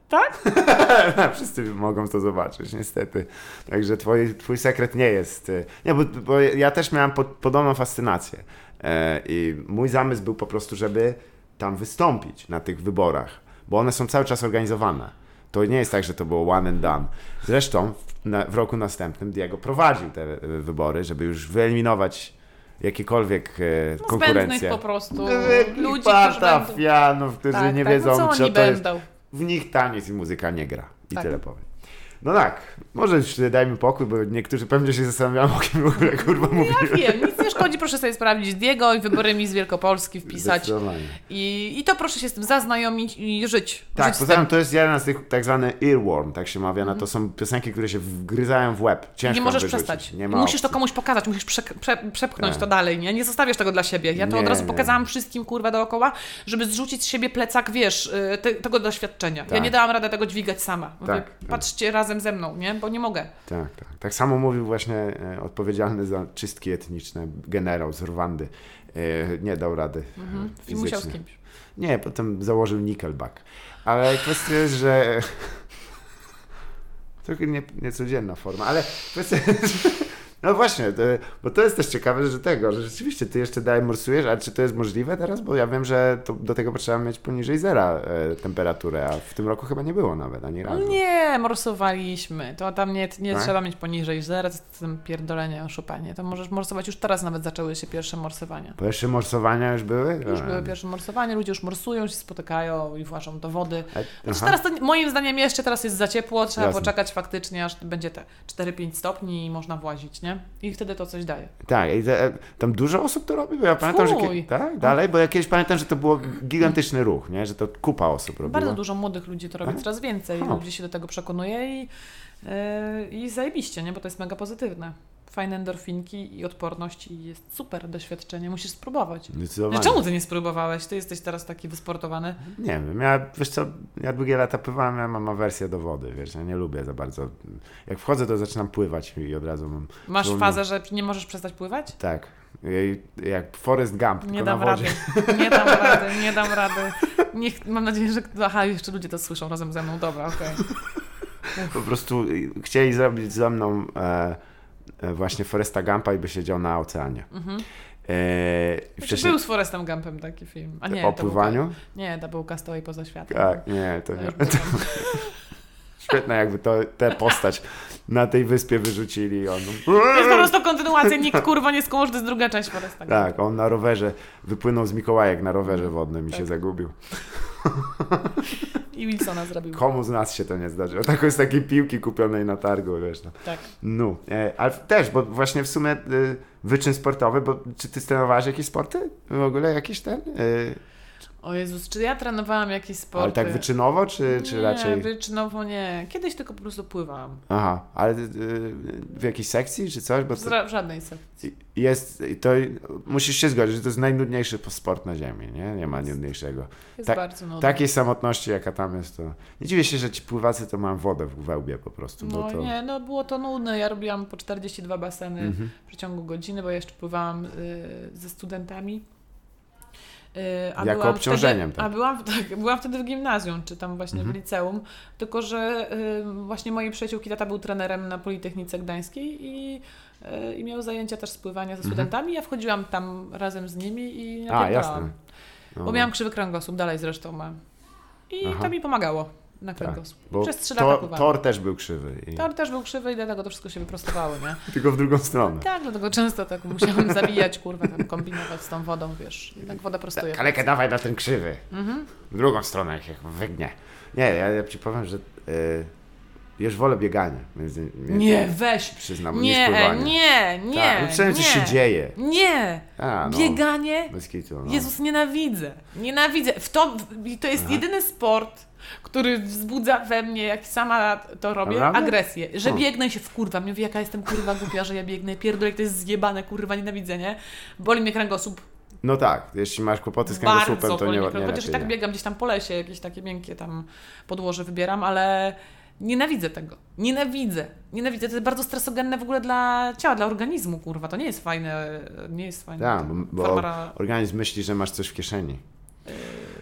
S1: Tak?
S2: Wszyscy mogą to zobaczyć, niestety. Także twój, twój sekret nie jest. y, Nie, bo, bo ja też miałem po, podobną fascynację. E, I mój zamysł był po prostu, żeby tam wystąpić na tych wyborach, bo one są cały czas organizowane. To nie jest tak, że to było one and done. Zresztą w, na, w roku następnym Diego prowadził te wybory, żeby już wyeliminować jakiekolwiek e,
S1: No,
S2: konkurencje.
S1: zbędnych po prostu.
S2: Ludzi,
S1: Ludzi, którzy będą...
S2: Fianów, którzy
S1: Tak,
S2: nie
S1: tak.
S2: wiedzą,
S1: no, co
S2: co
S1: oni
S2: to jest
S1: będą?
S2: w nich taniec i muzyka nie gra. I
S1: Tak.
S2: tyle powiem. No tak, może już dajmy pokój, bo niektórzy pewnie się zastanawiają, o kim w ogóle kurwa mówimy.
S1: Ja wiem, nic nie szkodzi, proszę sobie sprawdzić Diego i wybory mi z Wielkopolski wpisać. I, I to proszę się z tym zaznajomić i żyć.
S2: Tak,
S1: żyć
S2: poza
S1: tym.
S2: to jest jeden z tych tak zwany earworm, tak się mawia, no to są piosenki, które się wgryzają w łeb. Ciężko
S1: Nie możesz
S2: wyrzucić.
S1: przestać.
S2: Nie
S1: musisz to komuś pokazać, musisz prze, prze, przepchnąć
S2: Tak.
S1: to dalej, nie? Nie zostawiasz tego dla siebie. Ja to
S2: Nie,
S1: od razu
S2: nie.
S1: pokazałam wszystkim, kurwa, dookoła, żeby zrzucić z siebie plecak, wiesz, y, te, tego doświadczenia. Ja
S2: Tak.
S1: nie dałam rady tego dźwigać sama. Mówię,
S2: tak.
S1: Patrzcie razem ze mną, nie? Bo nie mogę.
S2: Tak, tak. Tak samo mówił właśnie e, odpowiedzialny za czystki etniczne generał z Rwandy. E, nie dał rady e,
S1: Mhm. I musiał z kimś.
S2: Nie, potem założył Nickelback. Ale kwestia jest, że... Trochę nie, niecodzienna forma, ale kwestia jest. No właśnie, to, bo to jest też ciekawe, że tego, że rzeczywiście ty jeszcze dalej morsujesz, ale czy to jest możliwe teraz? Bo ja wiem, że to, do tego potrzeba mieć poniżej zera e, temperaturę, a w tym roku chyba nie było nawet ani
S1: No
S2: razu.
S1: nie, morsowaliśmy. To tam nie, nie
S2: Tak?
S1: trzeba mieć poniżej zera, to tym pierdolenie o szupanie. To możesz morsować. Już teraz nawet zaczęły się pierwsze morsowania.
S2: Pierwsze morsowania już były?
S1: Już
S2: A,
S1: były pierwsze morsowania, ludzie już morsują, się spotykają i włażą do wody.
S2: a-
S1: Znaczy teraz to, moim zdaniem jeszcze teraz jest za ciepło, trzeba
S2: Jasne.
S1: poczekać faktycznie, aż będzie te 4-5 stopni i można włazić, nie? Nie? I wtedy to coś daje.
S2: Tak, i te, tam dużo osób to robi, bo ja pamiętam, że...
S1: Fuj.
S2: kie- Tak, dalej, bo ja kiedyś pamiętam, że to było gigantyczny ruch, nie? Że to kupa osób robiła.
S1: Bardzo dużo młodych ludzi to robi,
S2: Tak?
S1: coraz więcej ludzi się do tego przekonuje i, yy, i zajebiście, nie? Bo to jest mega pozytywne. Fajne endorfinki i odporność i jest super doświadczenie, musisz spróbować.
S2: Zdecydowanie.
S1: No, czemu ty nie spróbowałeś? Ty jesteś teraz taki wysportowany.
S2: Nie wiem, ja, wiesz co, ja długie lata pływałem, ja mam awersję do wody, wiesz, ja nie lubię za bardzo. Jak wchodzę, to zaczynam pływać i od razu mam...
S1: Masz fazę, że nie możesz przestać pływać?
S2: Tak, jak Forrest Gump,
S1: Nie dam rady. Nie dam rady, nie dam rady. Niech, mam nadzieję, że. Aha, jeszcze ludzie to słyszą razem ze mną. Dobra, okej.
S2: Po prostu chcieli zrobić ze mną e, właśnie Foresta Gumpa i by siedział na oceanie.
S1: Mhm.
S2: E,
S1: Znaczy,
S2: wcześniej
S1: Był z Forestem Gumpem taki film. A nie,
S2: o
S1: to był,
S2: pływaniu?
S1: nie, to był Castaway poza światem.
S2: Tak, nie, to
S1: To
S2: nie. Świetne, jakby to, tę postać na tej wyspie wyrzucili on...
S1: To jest po prostu kontynuacja, nikt kurwa nie skończy, to jest druga część Foresta Gumpa.
S2: Tak, on na rowerze wypłynął z Mikołajek na rowerze wodnym i
S1: Tak.
S2: się zagubił.
S1: I Wilsona zrobił.
S2: Komu z nas się to nie zdarzyło? Tak z takiej piłki kupionej na targu, wiesz. No,
S1: Tak.
S2: no e, ale też, bo właśnie w sumie e, wyczyn sportowy, bo czy ty trenowałeś jakieś sporty? W ogóle jakieś ten?
S1: O Jezus, czy ja trenowałam jakieś sporty?
S2: ale tak wyczynowo, czy, czy
S1: nie,
S2: raczej...
S1: wyczynowo nie. Kiedyś tylko po prostu pływałam.
S2: Aha, ale e, w jakiejś sekcji, czy coś? Bo
S1: W
S2: to
S1: ra- żadnej sekcji.
S2: jest, to musisz się zgodzić, że to jest najnudniejszy sport na ziemi, nie? Nie ma nudniejszego.
S1: Jest
S2: Tak-
S1: bardzo nudne.
S2: Takiej samotności, jaka tam jest, to... Nie dziwię się, że ci pływacy to mają wodę w wełbie po prostu,
S1: No
S2: to...
S1: nie, no było to nudne. Ja robiłam po 42 baseny
S2: Mhm.
S1: w przeciągu godziny, bo jeszcze pływałam y, ze studentami. Y, a
S2: Jako
S1: byłam
S2: obciążeniem,
S1: Wtedy,
S2: tak.
S1: A byłam, tak, byłam wtedy w gimnazjum, czy tam właśnie
S2: Mhm.
S1: w liceum, tylko że y, właśnie mojej przyjaciółki tata był trenerem na Politechnice Gdańskiej i, y, i miał zajęcia też spływania ze
S2: Mhm.
S1: studentami. Ja wchodziłam tam razem z nimi i
S2: A,
S1: napierdalałam.
S2: jasne. No,
S1: Bo miałam krzywy kręgosłup, dalej zresztą mam. I
S2: Aha.
S1: to mi pomagało na
S2: Tak,
S1: kręgosłup. Przez trzy lata
S2: tor,
S1: pływałam.
S2: tor też był krzywy. I...
S1: Tor też był krzywy i dlatego to wszystko się wyprostowało, nie?
S2: Tylko w drugą stronę.
S1: Tak, dlatego często tak musiałam zabijać, kurwa, tam kombinować z tą wodą, wiesz. Jednak woda prostuje.
S2: Kalekę dawaj na ten krzywy.
S1: Mhm.
S2: W drugą stronę, jak się wygnie. Nie, ja, ja ci powiem, że y, już wolę bieganie. Między, między,
S1: Nie, weź!
S2: Przyznam, niż
S1: Nie, nie, nie,
S2: Tak, no przynajmniej coś
S1: nie.
S2: się dzieje.
S1: Nie!
S2: A, no.
S1: Bieganie?
S2: Bez kitu, no.
S1: Jezus, nienawidzę. Nienawidzę. W to, w, to jest
S2: Aha.
S1: jedyny sport, który wzbudza we mnie, jak sama to robię, agresję. Że
S2: Hmm.
S1: biegnę się wkurwam. Mówię, jaka jestem kurwa głupia, że ja biegnę. Pierdolę, jak to jest zjebane, kurwa, nienawidzę, nie? Boli mnie kręgosłup.
S2: No tak, jeśli masz kłopoty z kręgosłupem, to nie, nie.
S1: Chociaż i tak
S2: nie.
S1: biegam gdzieś tam po lesie, jakieś takie miękkie tam podłoże wybieram, ale nienawidzę tego. Nienawidzę. Nienawidzę. To jest bardzo stresogenne w ogóle dla ciała, dla organizmu, kurwa. To nie jest fajne. Nie jest fajne.
S2: Tak,
S1: To
S2: bo
S1: Farmara...
S2: organizm myśli, że masz coś w kieszeni.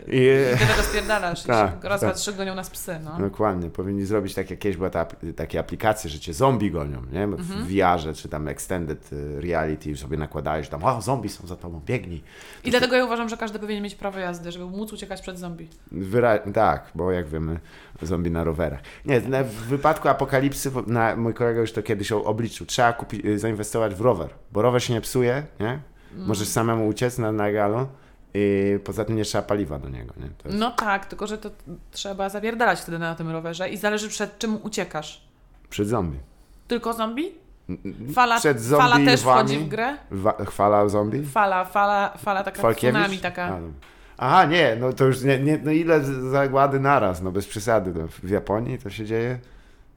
S2: I,
S1: Ty tego spierdalasz.
S2: Tak,
S1: raz,
S2: tak.
S1: trzy gonią nas psy, no.
S2: Dokładnie, powinni zrobić tak jak kiedyś była ta, takie aplikacje, że cię zombie gonią, nie? W
S1: Mhm.
S2: VR-ze czy tam extended y, reality sobie nakładałeś tam, o zombie są za tobą, biegnij.
S1: I dlatego ja uważam, że każdy powinien mieć prawo jazdy, żeby móc uciekać przed zombie.
S2: Wyra- tak, bo jak wiemy, zombie na rowerach. Nie, w wypadku apokalipsy, na, mój kolega już to kiedyś o- obliczył, trzeba kupić, y, zainwestować w rower, bo rower się nie psuje, nie?
S1: Mm.
S2: Możesz samemu uciec na, na galo i poza tym nie trzeba paliwa do niego, nie? Jest
S1: No tak, tylko że to trzeba zawierdalać wtedy na tym rowerze i zależy przed czym uciekasz.
S2: przed zombie.
S1: Tylko zombie? Fala,
S2: Przed zombie
S1: fala też
S2: wami?
S1: wchodzi w grę?
S2: Wa- chwala zombie?
S1: Fala, fala, fala taka
S2: Falkiewicz?
S1: tsunami taka.
S2: Aha, nie, no to już nie, nie, no ile zagłady naraz, no bez przesady. No, w Japonii to się dzieje.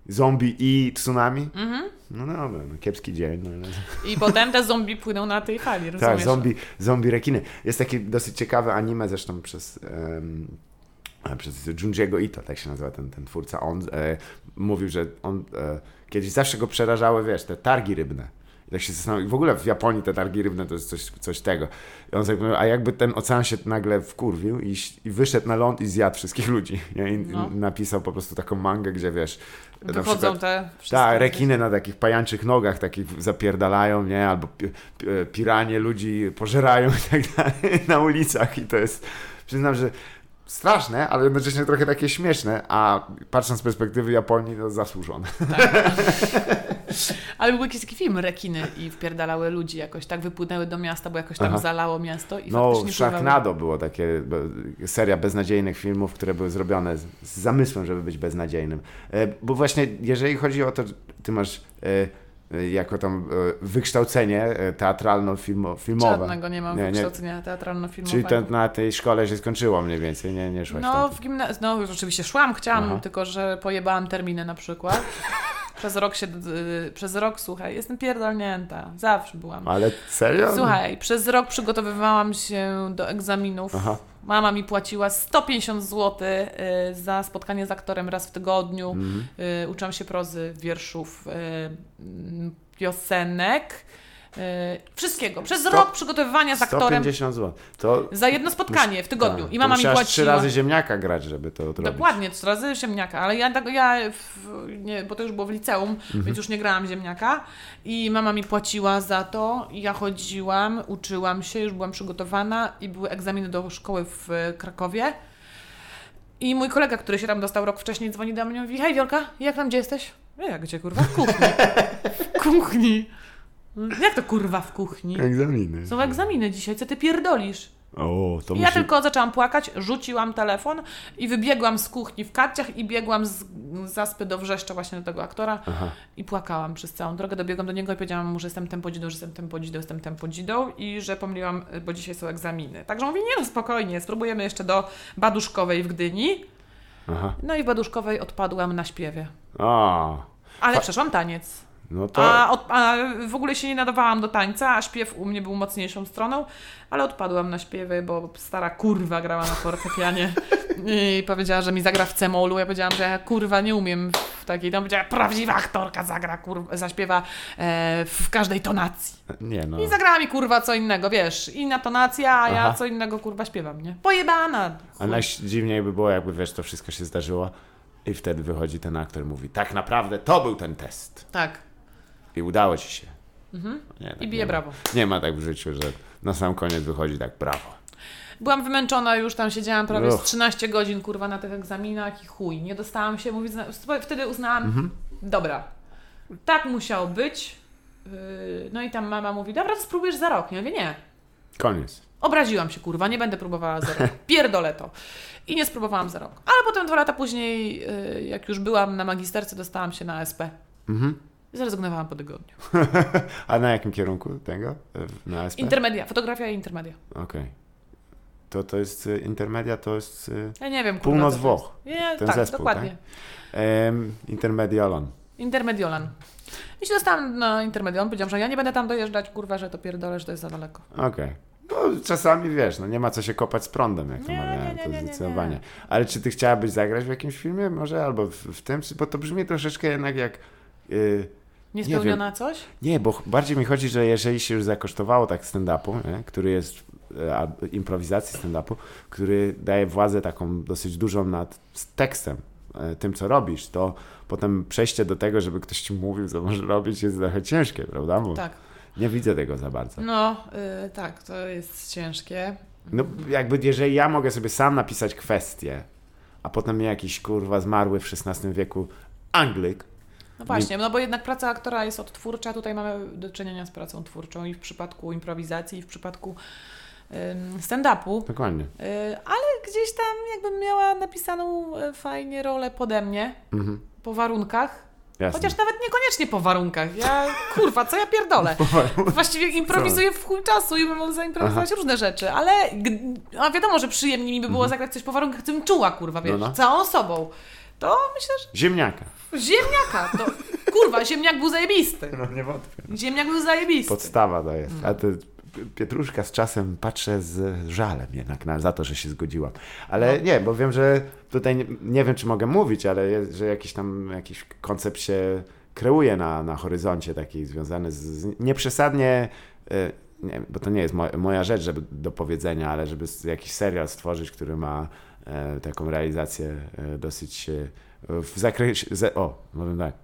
S2: Zombie i tsunami?
S1: Mhm.
S2: No dobra, no, kiepski dzień. No, ale...
S1: I potem te zombie płyną na tej fali, rozumiesz?
S2: Tak, zombie, zombie rekiny. Jest takie dosyć ciekawe anime zresztą przez, e, przez Junjiego Ito, tak się nazywa ten, ten twórca. On e, mówił, że on e, kiedyś zawsze go przerażały, wiesz, te targi rybne. I tak się zastanowił, w ogóle w Japonii te targi rybne to jest coś, coś tego. I on mówił, a jakby ten ocean się nagle wkurwił i, i wyszedł na ląd i zjadł wszystkich ludzi. I
S1: No.
S2: napisał po prostu taką mangę, gdzie wiesz,
S1: Wychodzą
S2: przykład-
S1: te
S2: tak, rekiny na takich pajańczych nogach takich zapierdalają, nie? Albo pi, pi, piranie ludzi pożerają i tak dalej na ulicach i to jest, przyznam, że straszne, ale jednocześnie trochę takie śmieszne, a patrząc z perspektywy Japonii, to zasłużone.
S1: Ale był jakiś taki film, rekiny i wpierdalały ludzi jakoś, tak wypłynęły do miasta, bo jakoś tam
S2: Aha.
S1: zalało miasto i
S2: No. Sharknado było takie, seria beznadziejnych filmów, które były zrobione z, z zamysłem, żeby być beznadziejnym. E, Bo właśnie, jeżeli chodzi o to, ty masz e, jako tam y, wykształcenie y, teatralno-filmowe.
S1: Żadnego nie mam
S2: Nie, nie.
S1: wykształcenia teatralno-filmowego.
S2: Czyli to na tej szkole się skończyło mniej więcej, nie, nie szłaś
S1: No,
S2: tam.
S1: w gimnazjum, no już oczywiście szłam, chciałam,
S2: Aha.
S1: tylko że pojebałam terminy na przykład. Przez rok się, y, przez rok, słuchaj, jestem pierdolnięta, zawsze byłam.
S2: Ale serio?
S1: Słuchaj, przez rok przygotowywałam się do egzaminów.
S2: Aha.
S1: Mama mi płaciła 150 zł y, za spotkanie z aktorem raz w tygodniu.
S2: Mhm.
S1: Y, uczyłam się prozy, wierszów, y, mm, piosenek, wszystkiego. Przez
S2: Sto-
S1: rok przygotowywania z aktorem
S2: 150 zł. To
S1: za jedno spotkanie w tygodniu.
S2: tak,
S1: I mama mi płaciła.
S2: trzy razy ziemniaka grać, żeby to odrobić.
S1: Dokładnie, trzy razy ziemniaka, ale ja, tak- ja w, nie, bo to już było w liceum,
S2: Mhm.
S1: więc już nie grałam ziemniaka i mama mi płaciła za to, ja chodziłam, uczyłam się, już byłam przygotowana i były egzaminy do szkoły w e, Krakowie i mój kolega, który się tam dostał rok wcześniej, dzwoni do mnie i mówi, hej Wiolka, jak tam, gdzie jesteś? Ja, jak gdzie, kurwa? W kuchni. W kuchni. Jak to kurwa w kuchni?
S2: Egzaminy.
S1: Są egzaminy dzisiaj, co ty pierdolisz?
S2: O, to
S1: I
S2: musi...
S1: ja tylko zaczęłam płakać, rzuciłam telefon i wybiegłam z kuchni w karciach i biegłam z zaspy do wrzeszcza właśnie do tego aktora
S2: Aha.
S1: i płakałam przez całą drogę. Dobiegłam do niego i powiedziałam mu, że jestem tempodzidą, że jestem tempodzidą, jestem tempodzidą i że pomyliłam, bo dzisiaj są egzaminy. Także mówi, nie no spokojnie, spróbujemy jeszcze do Baduszkowej w Gdyni.
S2: Aha.
S1: No i w Baduszkowej odpadłam na śpiewie.
S2: O,
S1: Ale przeszłam taniec.
S2: No to...
S1: A, od, a w ogóle się nie nadawałam do tańca, a śpiew u mnie był mocniejszą stroną, ale odpadłam na śpiewy, bo stara kurwa grała na fortepianie i powiedziała, że mi zagra w cemolu. Ja powiedziałam, że ja kurwa nie umiem w takiej. Tam powiedziała, prawdziwa aktorka zagra, kurwa, zaśpiewa e, w każdej tonacji.
S2: Nie no.
S1: I zagrała mi kurwa co innego, wiesz, inna tonacja, a ja
S2: Aha.
S1: co innego kurwa śpiewam, nie? Pojebana!
S2: A najdziwniej by było, jakby wiesz, to wszystko się zdarzyło i wtedy wychodzi ten aktor i mówi, tak naprawdę to był ten test
S1: Tak.
S2: I udało ci się. Nie, tak
S1: I bije
S2: nie ma.
S1: brawo.
S2: Nie ma tak w życiu, że na sam koniec wychodzi tak, brawo.
S1: Byłam wymęczona już, tam siedziałam prawie
S2: Uch.
S1: 13 godzin, kurwa, na tych egzaminach i chuj, nie dostałam się, mówię, wtedy uznałam,
S2: Mhm.
S1: dobra, tak musiało być, Yy, no i tam mama mówi, dobra, to spróbujesz za rok, nie mówię, nie,
S2: Koniec.
S1: obraziłam się, kurwa, nie będę próbowała za rok, pierdolę to. I nie spróbowałam za rok. Ale potem dwa lata później, yy, jak już byłam na magisterce, dostałam się na SP.
S2: Mhm.
S1: Zrezygnowałam po tygodniu.
S2: A na jakim kierunku tego? Na SP?
S1: Intermedia, fotografia i intermedia.
S2: Okej. To to jest y, intermedia, to jest y,
S1: Ja nie wiem, kurwa,
S2: Północ. Włoch.
S1: Nie,
S2: Ten
S1: tak,
S2: zespół,
S1: dokładnie.
S2: em, intermediolon.
S1: Intermediolan. I się dostałam na Intermedion, powiedziałam, że ja nie będę tam dojeżdżać, kurwa, że to pierdolę, że to jest za daleko.
S2: Okej. No, czasami wiesz, no nie ma co się kopać z prądem, jak to
S1: nie,
S2: to
S1: nie, nie,
S2: zdecydowanie. Ale czy ty chciałabyś zagrać w jakimś filmie może, albo w, w tym, bo to brzmi troszeczkę jednak jak... y,
S1: Niespełniona coś?
S2: nie, bo bardziej mi chodzi, że jeżeli się już zakosztowało tak stand-upu, nie, który jest e, a, improwizacji stand-upu, który daje władzę taką dosyć dużą nad tekstem, e, tym co robisz, to potem przejście do tego, żeby ktoś ci mówił, co może robić, jest trochę ciężkie, prawda? Bo
S1: Tak.
S2: nie widzę tego za bardzo.
S1: No, y, tak, to jest ciężkie.
S2: No jakby jeżeli ja mogę sobie sam napisać kwestię, a potem mnie jakiś kurwa zmarły w XVI wieku Anglik,
S1: No właśnie, no bo jednak praca aktora jest odtwórcza, tutaj mamy do czynienia z pracą twórczą i w przypadku improwizacji, i w przypadku stand-upu,
S2: dokładnie.
S1: y, ale gdzieś tam jakbym miała napisaną y, fajnie rolę pode mnie,
S2: Mhm.
S1: po warunkach,
S2: Jasne.
S1: Chociaż nawet niekoniecznie po warunkach. Ja, kurwa, co ja pierdolę? Właściwie improwizuję w chuj czasu i mam zaimprowizować różne rzeczy, ale a wiadomo, że przyjemniej mi by było zagrać coś po warunkach, co bym czuła, kurwa, wiesz,
S2: Mhm. No, no.
S1: całą sobą. To myślę,
S2: Ziemniaka.
S1: że ziemniaka, to kurwa, ziemniak był zajebisty.
S2: No nie wątpię.
S1: Ziemniak był zajebisty.
S2: Podstawa to jest. A to Pietruszka z czasem patrzę z żalem jednak na, za to, że się zgodziłam. Ale
S1: No.
S2: nie, bo wiem, że tutaj nie, nie wiem, czy mogę mówić, ale jest, że jakiś tam jakiś koncept się kreuje na, na horyzoncie taki związany z, z nieprzesadnie e, nie, bo to nie jest moja, moja rzecz, żeby do powiedzenia, ale żeby jakiś serial stworzyć, który ma taką realizację e, dosyć e, w zakresie, o, powiem tak,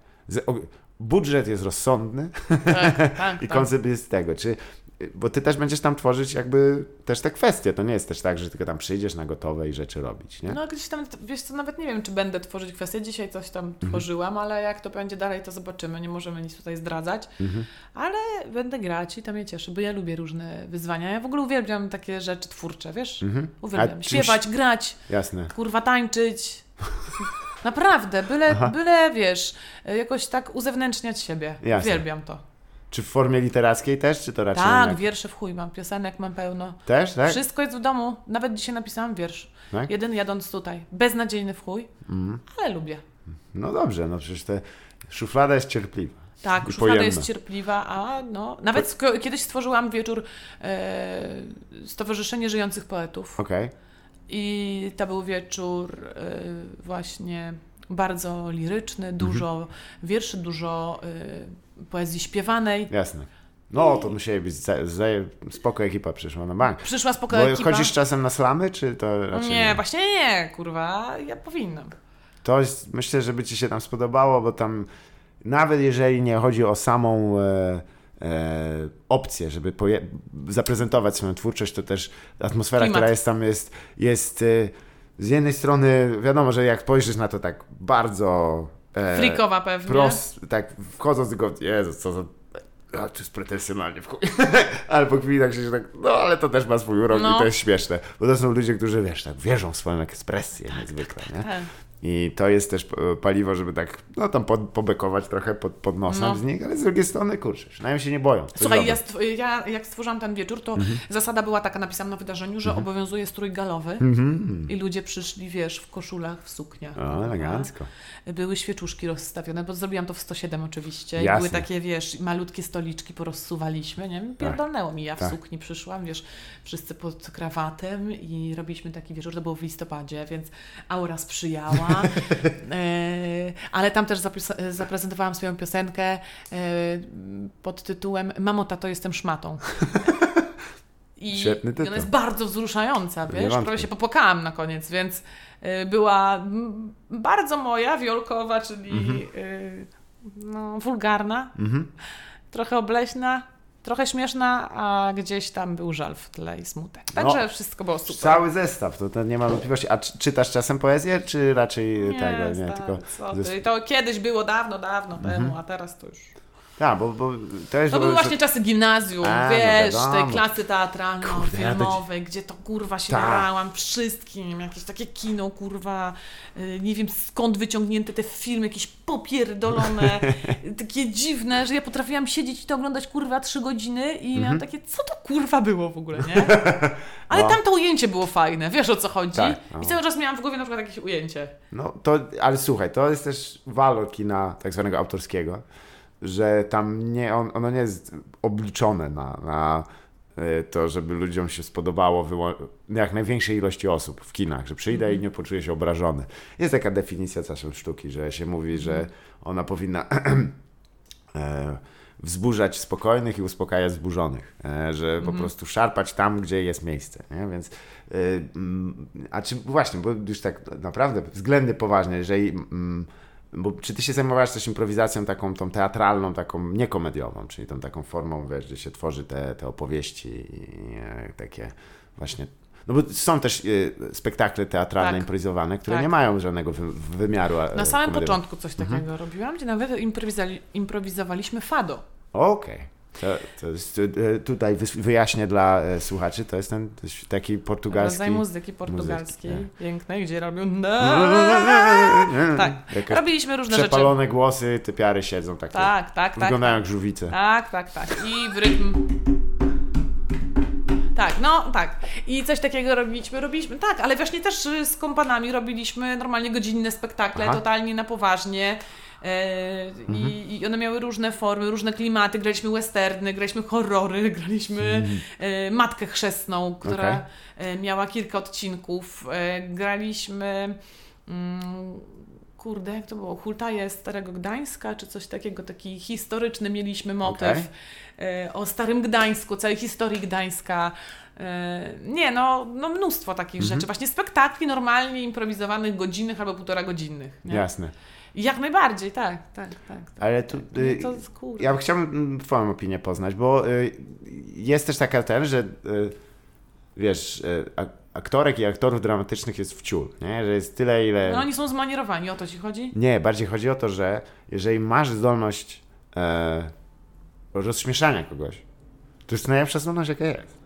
S2: budżet jest rozsądny,
S1: Tak, tak,
S2: i
S1: tak.
S2: koncept jest tego, czy bo ty też będziesz tam tworzyć jakby też te kwestie. To nie jest też tak, że tylko tam przyjdziesz na gotowe i rzeczy robić, nie?
S1: No gdzieś tam, wiesz co, nawet nie wiem, czy będę tworzyć kwestię. Dzisiaj coś tam
S2: Mhm.
S1: tworzyłam, ale jak to będzie dalej, to zobaczymy. Nie możemy nic tutaj zdradzać.
S2: Mhm.
S1: Ale będę grać i to mnie cieszy, bo ja lubię różne wyzwania. Ja w ogóle uwielbiam takie rzeczy twórcze, wiesz?
S2: Mhm.
S1: Uwielbiam
S2: czymś-
S1: śpiewać, grać,
S2: Jasne.
S1: kurwa tańczyć. Naprawdę, byle,
S2: Aha.
S1: byle wiesz, jakoś tak uzewnętrzniać siebie.
S2: Jasne.
S1: Uwielbiam to.
S2: Czy w formie literackiej też, czy to raczej
S1: Tak,
S2: jednak?
S1: wiersze w chuj mam, piosenek mam pełno.
S2: Też, tak?
S1: Wszystko jest w domu. Nawet dzisiaj napisałam wiersz.
S2: Tak?
S1: Jeden jadąc tutaj. Beznadziejny w chuj,
S2: Mhm.
S1: ale lubię.
S2: No dobrze, no przecież te szuflada jest cierpliwa.
S1: Tak, szuflada
S2: pojemna.
S1: jest cierpliwa, a no... Nawet kiedyś stworzyłam wieczór e, Stowarzyszenie Żyjących Poetów.
S2: Okej.
S1: I to był wieczór e, właśnie bardzo liryczny, dużo wierszy, dużo e, poezji śpiewanej.
S2: Jasne. No, to musieli być za, za, spoko ekipa przyszła na bank.
S1: Przyszła spoko
S2: Bo
S1: ekipa.
S2: chodzisz czasem na slamy, czy to raczej
S1: Nie, właśnie nie, kurwa, ja powinnam.
S2: To jest, myślę, że by ci się tam spodobało, bo tam nawet jeżeli nie chodzi o samą e, e, opcję, żeby zaprezentować swoją twórczość, to też atmosfera,
S1: Klimat.
S2: która jest tam, jest, jest e, z jednej strony, wiadomo, że jak spojrzysz na to tak bardzo e,
S1: Frikowa pewnie.
S2: prost, tak wchodząc tylko, Jezu, co za... A, to jest pretensjonalnie w chuj. ale po chwili tak się tak, no ale to też ma swój urok
S1: No.
S2: i to jest śmieszne. Bo to są ludzie, którzy, wiesz, tak wierzą w swoją ekspresję niezwykle, nie?
S1: Tak.
S2: I to jest też e, paliwo, żeby tak, no tam pod, pobekować trochę pod, pod nosem
S1: No.
S2: z nich, ale z drugiej strony, kurczę, przynajmniej się nie boją.
S1: Słuchaj, ja, ja jak stworzyłam ten wieczór, to
S2: Mhm.
S1: zasada była taka, napisałam na wydarzeniu, że obowiązuje strój galowy
S2: Mhm.
S1: i ludzie przyszli, wiesz, w koszulach, w sukniach.
S2: O, elegancko.
S1: Były świeczuszki rozstawione, bo zrobiłam to w 107 oczywiście. I
S2: Jasne.
S1: były takie, wiesz, malutkie stoliczki porozsuwaliśmy, nie? Pierdolnęło mi. Ja w
S2: Tak.
S1: sukni przyszłam, wiesz, wszyscy pod krawatem i robiliśmy taki wieczór, to było w listopadzie, więc aura sprzyjała. E, ale tam też zaprezentowałam swoją piosenkę e, pod tytułem Mamo, tato, jestem szmatą. I,
S2: Świetny tytuł.
S1: ona jest bardzo wzruszająca, wiesz, prawie się popłakałam na koniec, więc y, była bardzo moja, wiolkowa, czyli
S2: Mhm.
S1: no, wulgarna,
S2: Mhm.
S1: trochę obleśna, trochę śmieszna, a gdzieś tam był żal w tle i smutek. Także
S2: No,
S1: wszystko było super.
S2: Cały zestaw, to, to nie ma wątpliwości. A czy, czytasz czasem poezję, czy raczej
S1: nie,
S2: tego, nie?
S1: stary,
S2: Tylko
S1: co ty. To kiedyś było dawno, dawno temu, a teraz to już...
S2: Tak, bo, bo to jest
S1: To
S2: w
S1: były właśnie czasy gimnazjum,
S2: A, no
S1: wiesz,
S2: wiadomo.
S1: tej klasy
S2: Kurde, ja
S1: teatralno-filmowej, gdzie to kurwa się
S2: Tak.
S1: jarałam wszystkim, jakieś takie kino, kurwa, y, nie wiem skąd wyciągnięte te filmy, jakieś popierdolone, takie dziwne, że ja potrafiłam siedzieć i to oglądać kurwa trzy godziny i miałam takie, co to kurwa było w ogóle, nie? Ale
S2: No.
S1: tam to ujęcie było fajne, wiesz o co chodzi?
S2: Tak, no.
S1: I cały czas miałam w głowie na przykład jakieś ujęcie.
S2: No to, ale słuchaj, to jest też walor kina tak zwanego autorskiego, że tam nie, on, ono nie jest obliczone na, na y, to, żeby ludziom się spodobało jak największej ilości osób w kinach, że przyjdę i nie poczuję się obrażony. Jest taka definicja czasem sztuki, że się mówi, że ona powinna e, wzburzać spokojnych i uspokajać zburzonych, e, że po prostu szarpać tam, gdzie jest miejsce, nie? Więc, mm, a czy właśnie, bo już tak naprawdę względnie poważnie, jeżeli, mm, bo czy ty się zajmowałaś też improwizacją taką, tą teatralną, taką niekomediową, czyli tą taką formą, wiesz, gdzie się tworzy te, te opowieści i e, takie właśnie no bo są też y, spektakle teatralne,
S1: Tak.
S2: improwizowane, które
S1: Tak.
S2: nie mają żadnego wy, wymiaru. e,
S1: Na samym początku coś takiego
S2: Mhm.
S1: robiłam, gdzie nawet improwizowaliśmy fado.
S2: Okej. To, to jest, e, tutaj wyjaśnię dla e, słuchaczy, to jest ten taki portugalski...
S1: Rodzaj muzyki portugalskiej,
S2: muzyki,
S1: pięknej, gdzie robią
S2: Tak.
S1: Tak.
S2: Jakieś
S1: Robiliśmy różne rzeczy.
S2: przepalone głosy, typiary siedzą takie.
S1: Tak, tak, tak.
S2: Wyglądają jak żółwice.
S1: Tak, tak, tak. I w rytm. Tak, no tak. I coś takiego robiliśmy, robiliśmy. Tak, ale właśnie też y, z kompanami robiliśmy normalnie godzinne spektakle,
S2: Aha.
S1: Totalnie na poważnie. E, i, I one miały różne formy, różne klimaty. Graliśmy westerny, graliśmy horrory, graliśmy e, Matkę Chrzestną, która
S2: Mhm. Okej.
S1: e, miała kilka odcinków. Graliśmy. Mm, kurde, jak to było? Hultaje Starego Gdańska, czy coś takiego, taki historyczny mieliśmy motyw e, o Starym Gdańsku, całej historii Gdańska. Nie, no, no mnóstwo takich
S2: Mhm.
S1: rzeczy. Właśnie spektakli normalnie improwizowanych, godzinnych albo półtora godzinnych. Nie?
S2: Jasne.
S1: Jak najbardziej, tak, tak, tak. tak.
S2: Ale tu... y,
S1: No to.
S2: Ja chciałbym mm, Twoją opinię poznać, bo y, jest też taka ten, że y, wiesz, y, ak- aktorek i aktorów dramatycznych jest wciul, nie? Że jest tyle, ile...
S1: No oni są zmanierowani, o to ci chodzi?
S2: Nie, bardziej chodzi o to, że jeżeli masz zdolność e, rozśmieszania kogoś, to jest najlepsza zdolność, jaka jest.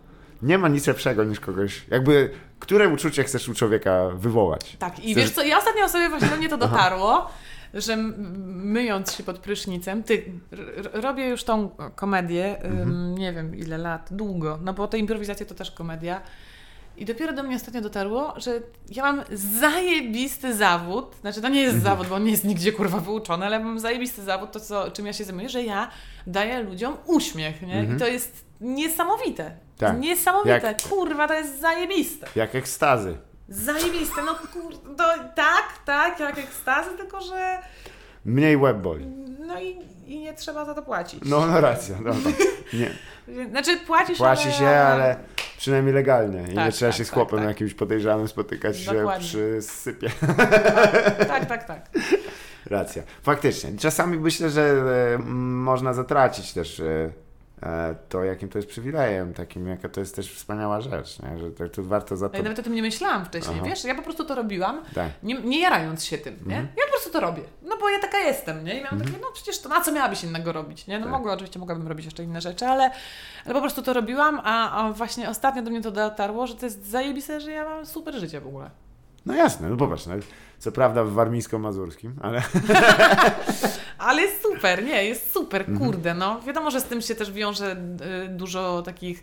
S2: nie ma nic lepszego niż kogoś, jakby, które uczucie chcesz u człowieka wywołać.
S1: Tak, i
S2: Chcesz-
S1: wiesz co, ja ostatnio sobie właśnie do mnie to dotarło, że myjąc się pod prysznicem, ty, robię już tą komedię,
S2: Mhm.
S1: nie wiem ile lat, długo, no bo te improwizacje to też komedia. I dopiero do mnie ostatnio dotarło, że ja mam zajebisty zawód, znaczy to nie jest
S2: Mhm.
S1: zawód, bo on nie jest nigdzie kurwa wyuczony, ale mam zajebisty zawód, to co, czym ja się zajmuję, że ja daję ludziom uśmiech, nie? I to jest niesamowite.
S2: Mhm. Tak.
S1: Niesamowite,
S2: Jak-
S1: kurwa, to jest zajebiste.
S2: Jak ekstazy.
S1: Zajebiste, no kurde, tak, tak, jak ekstazy, tylko że
S2: Mniej łeb boli.
S1: no i, i nie trzeba za to płacić.
S2: No, no racja, dobra. Nie.
S1: Znaczy płacisz,
S2: Płaci
S1: ale...
S2: się, ale przynajmniej legalnie. I
S1: Tak,
S2: nie trzeba
S1: tak,
S2: się z
S1: tak,
S2: chłopem
S1: tak.
S2: jakimś podejrzanym spotykać się
S1: Dokładnie.
S2: przy sypie.
S1: Tak, tak, tak.
S2: Racja. Faktycznie. Czasami myślę, że e, można zatracić też e, to, jakim to jest przywilejem, takim, jaka to jest też wspaniała rzecz, nie? że tak tu warto za to...
S1: Ja nawet o tym nie myślałam wcześniej,
S2: Aha.
S1: wiesz? Ja po prostu to robiłam,
S2: Tak.
S1: nie, nie jarając się tym, nie?
S2: Mhm.
S1: Ja po prostu to robię. No bo ja taka jestem, nie? I miałam takie, no przecież to na co miałabyś innego robić, nie? No
S2: Tak.
S1: mogła, oczywiście mogłabym robić jeszcze inne rzeczy, ale, ale po prostu to robiłam, a, a właśnie ostatnio do mnie to dotarło, że to jest zajebiste, że ja mam super życie w ogóle.
S2: No jasne, no popatrz, no, co prawda w warmińsko-mazurskim, ale
S1: Ale jest super, nie, jest super,
S2: Mhm.
S1: kurde, no. Wiadomo, że z tym się też wiąże y, dużo takich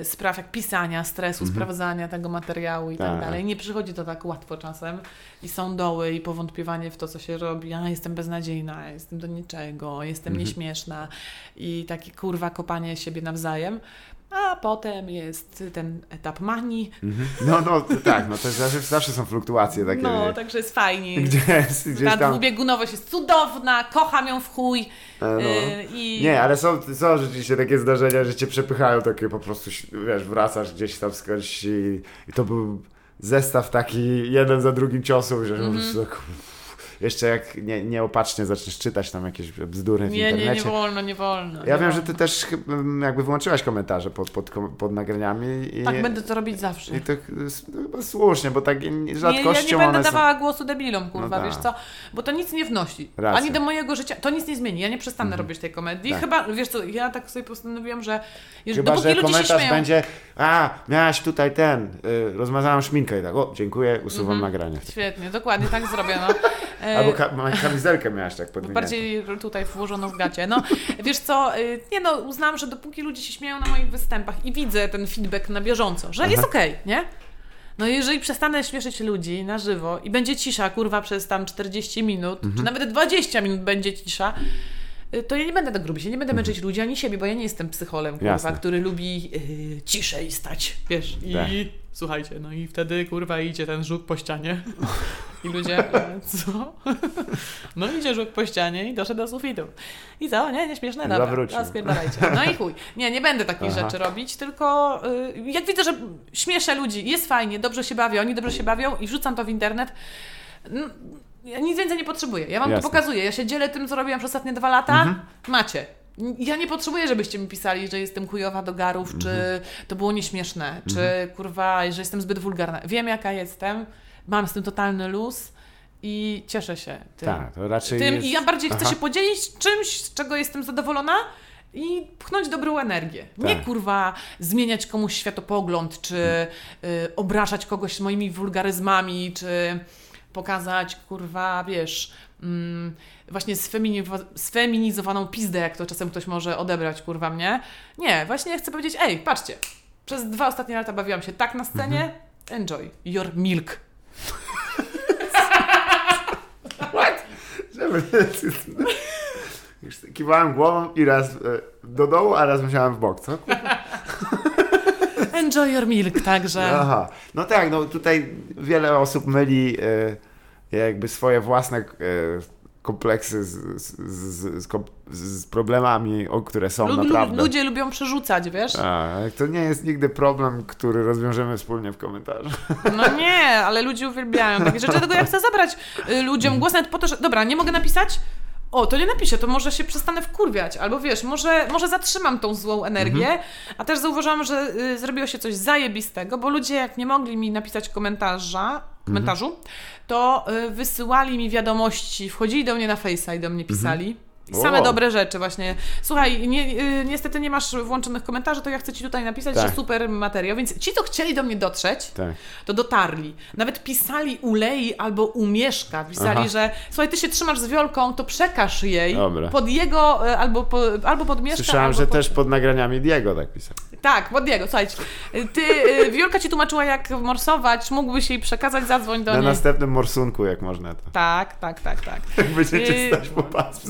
S1: y, spraw jak pisania, stresu, sprawdzania tego materiału i tak,
S2: Mhm. Tak.
S1: dalej. Nie przychodzi to tak łatwo czasem i są doły i powątpiewanie w to, co się robi. A, jestem beznadziejna, jestem do niczego, jestem
S2: Mhm.
S1: nieśmieszna i takie kurwa kopanie siebie nawzajem. A potem jest ten etap manii.
S2: Mhm. no, no tak, no to zawsze, zawsze są fluktuacje takie,
S1: No, także jest fajnie.
S2: gdzie jest, gdzieś
S1: Ta
S2: tam...
S1: dwubiegunowość jest cudowna, kocham ją w chuj.
S2: no.
S1: y, i...
S2: Nie, ale są, są rzeczywiście takie zdarzenia, że cię przepychają, takie po prostu, wiesz, wracasz gdzieś tam skądś i, i to był zestaw taki jeden za drugim ciosów, że
S1: Mhm.
S2: po prostu tak, jeszcze jak nie, nieopatrznie zaczniesz czytać tam jakieś bzdury w
S1: Nie, nie,
S2: internecie.
S1: nie wolno, nie wolno.
S2: ja
S1: nie
S2: wiem, że
S1: wolno.
S2: ty też jakby wyłączyłaś komentarze pod, pod, pod nagraniami i,
S1: Tak, będę to robić zawsze.
S2: i to ch- chyba słusznie, bo tak nie-
S1: Nie, ja
S2: rzadkością
S1: nie będę
S2: one są...
S1: dawała głosu debilom, kurwa,
S2: No tak.
S1: wiesz co? Bo to nic nie wnosi.
S2: Racja.
S1: Ani do mojego życia, to nic nie zmieni. Ja nie przestanę
S2: Mhm.
S1: robić tej komedii.
S2: Tak.
S1: Chyba, wiesz co, ja tak sobie postanowiłam, że jeżeli,
S2: Chyba, że komentarz
S1: śmieją...
S2: będzie a, miałaś tutaj ten, y, rozmazałam szminkę i tak, o, dziękuję, usuwam
S1: Mhm.
S2: nagranie.
S1: Świetnie, dokładnie, tak zrobię, no. E,
S2: Albo ka- kamizelkę miałaś tak podwiniętą.
S1: Bardziej tutaj włożoną w gacie. No, wiesz co, y, nie no, uznałam, że dopóki ludzie się śmieją na moich występach i widzę ten feedback na bieżąco, że jest
S2: Aha.
S1: okej, nie? No jeżeli przestanę śmieszyć ludzi na żywo i będzie cisza, kurwa, przez tam 40 minut,
S2: Mhm.
S1: czy nawet 20 minut będzie cisza, to ja nie będę tak robić. Ja nie będę
S2: Mhm.
S1: męczyć ludzi ani siebie, bo ja nie jestem psycholem, kurwa, który lubi yy, ciszej stać, wiesz, i
S2: Tak.
S1: słuchajcie, no i wtedy, kurwa, idzie ten żuk po ścianie i ludzie, co? No idzie żuk po ścianie i doszedł do sufitu. I co? Nie, nieśmieszne? Dobra,
S2: Zawrócił.
S1: to spierdalajcie. No i chuj. Nie, nie będę takich
S2: Aha.
S1: rzeczy robić, tylko y, jak widzę, że śmieszę ludzi, jest fajnie, dobrze się bawią, oni dobrze się bawią i wrzucam to w internet, no, ja nic więcej nie potrzebuję. Ja wam
S2: Jasne.
S1: to pokazuję. Ja się dzielę tym, co robiłam przez ostatnie dwa lata.
S2: Mhm.
S1: Macie. Ja nie potrzebuję, żebyście mi pisali, że jestem chujowa do garów, czy
S2: Mhm.
S1: to było nieśmieszne, czy kurwa, że jestem zbyt wulgarna. Wiem, jaka jestem, mam z tym totalny luz i cieszę się tym.
S2: Tak, to raczej
S1: tym
S2: jest...
S1: I ja bardziej chcę
S2: Aha.
S1: się podzielić czymś, z czego jestem zadowolona i pchnąć dobrą energię. Nie
S2: Tak.
S1: kurwa zmieniać komuś światopogląd, czy y, obrażać kogoś moimi wulgaryzmami, czy pokazać kurwa, wiesz, mm, właśnie sfemini- sfeminizowaną pizdę, jak to czasem ktoś może odebrać, kurwa mnie. Nie, właśnie chcę powiedzieć, ej, patrzcie, przez dwa ostatnie lata bawiłam się tak na scenie,
S2: Mhm.
S1: enjoy your milk.
S2: Już Kiwałem głową i raz e, do dołu, a raz musiałem w bok, co?
S1: Enjoy your milk, także...
S2: Aha. No tak, no tutaj wiele osób myli e, jakby swoje własne e, kompleksy z, z, z, z, problemami, o które są
S1: Lu- lu-
S2: naprawdę.
S1: ludzie lubią przerzucać, wiesz?
S2: A, to nie jest nigdy problem, który rozwiążemy wspólnie w komentarzu.
S1: No nie, ale ludzie uwielbiają takie rzeczy, dlatego ja chcę zabrać y, ludziom głos nawet po to, że dobra, nie mogę napisać? O, to nie napiszę, to może się przestanę wkurwiać, albo wiesz, może, może zatrzymam tą złą energię, a też zauważyłam, że y, zrobiło się coś zajebistego, bo ludzie jak nie mogli mi napisać komentarza, komentarzu, to y, wysyłali mi wiadomości, wchodzili do mnie na Face'a i do mnie pisali. I same
S2: O.
S1: dobre rzeczy właśnie. Słuchaj, nie, y, niestety nie masz włączonych komentarzy, to ja chcę Ci tutaj napisać,
S2: Tak.
S1: że super materiał, więc ci, co chcieli do mnie dotrzeć,
S2: Tak.
S1: to dotarli. Nawet pisali u Lei albo u Mieszka. Pisali,
S2: Aha.
S1: że słuchaj, ty się trzymasz z Wiolką, to przekaż jej
S2: Dobra.
S1: pod jego, y, albo, po, albo pod Mieszka,
S2: Słyszałem,
S1: albo
S2: że
S1: pod...
S2: też pod nagraniami Diego tak pisał.
S1: Tak, pod jego, słuchajcie. y, Ty, Wiolka Ci tłumaczyła, jak morsować, mógłbyś jej przekazać, zadzwoń do
S2: Na
S1: niej.
S2: następnym morsunku, jak można to.
S1: Tak, tak, tak, tak.
S2: Jak będziecie
S1: Yy,
S2: stać po pasku.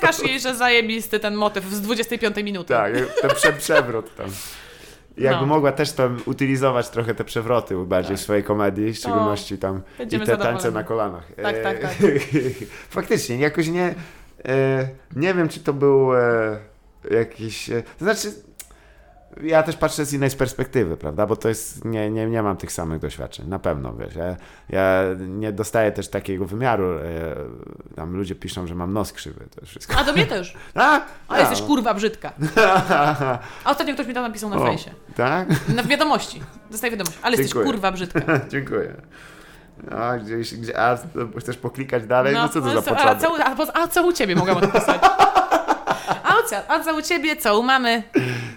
S1: Przekaż jej, że zajebisty ten motyw z 25 minuty.
S2: Tak, ten prze przewrót tam. Jakby
S1: No.
S2: mogła też tam utylizować trochę te przewroty bardziej w swojej komedii, w szczególności tam i te tańce na kolanach.
S1: Tak, tak, tak.
S2: Faktycznie, jakoś nie, e, nie wiem, czy to był e, jakiś, e, to znaczy ja też patrzę z innej perspektywy, prawda, bo to jest, nie, nie, nie mam tych samych doświadczeń, na pewno, wiesz, ja, ja nie dostaję też takiego wymiaru, e, tam ludzie piszą, że mam nos krzywy, to wszystko.
S1: A do mnie też.
S2: A,
S1: A jesteś kurwa brzydka. A ostatnio ktoś mi to napisał na
S2: O,
S1: fejsie.
S2: Tak?
S1: Na wiadomości. Dostaję wiadomość. Ale jesteś
S2: Dziękuję.
S1: kurwa brzydka.
S2: Dziękuję. A, gdzieś, gdzie, a chcesz poklikać dalej? No, co to za
S1: a,
S2: początek?
S1: co, a, po- a co u ciebie mogłam napisać? A co, a co u ciebie, co u mamy?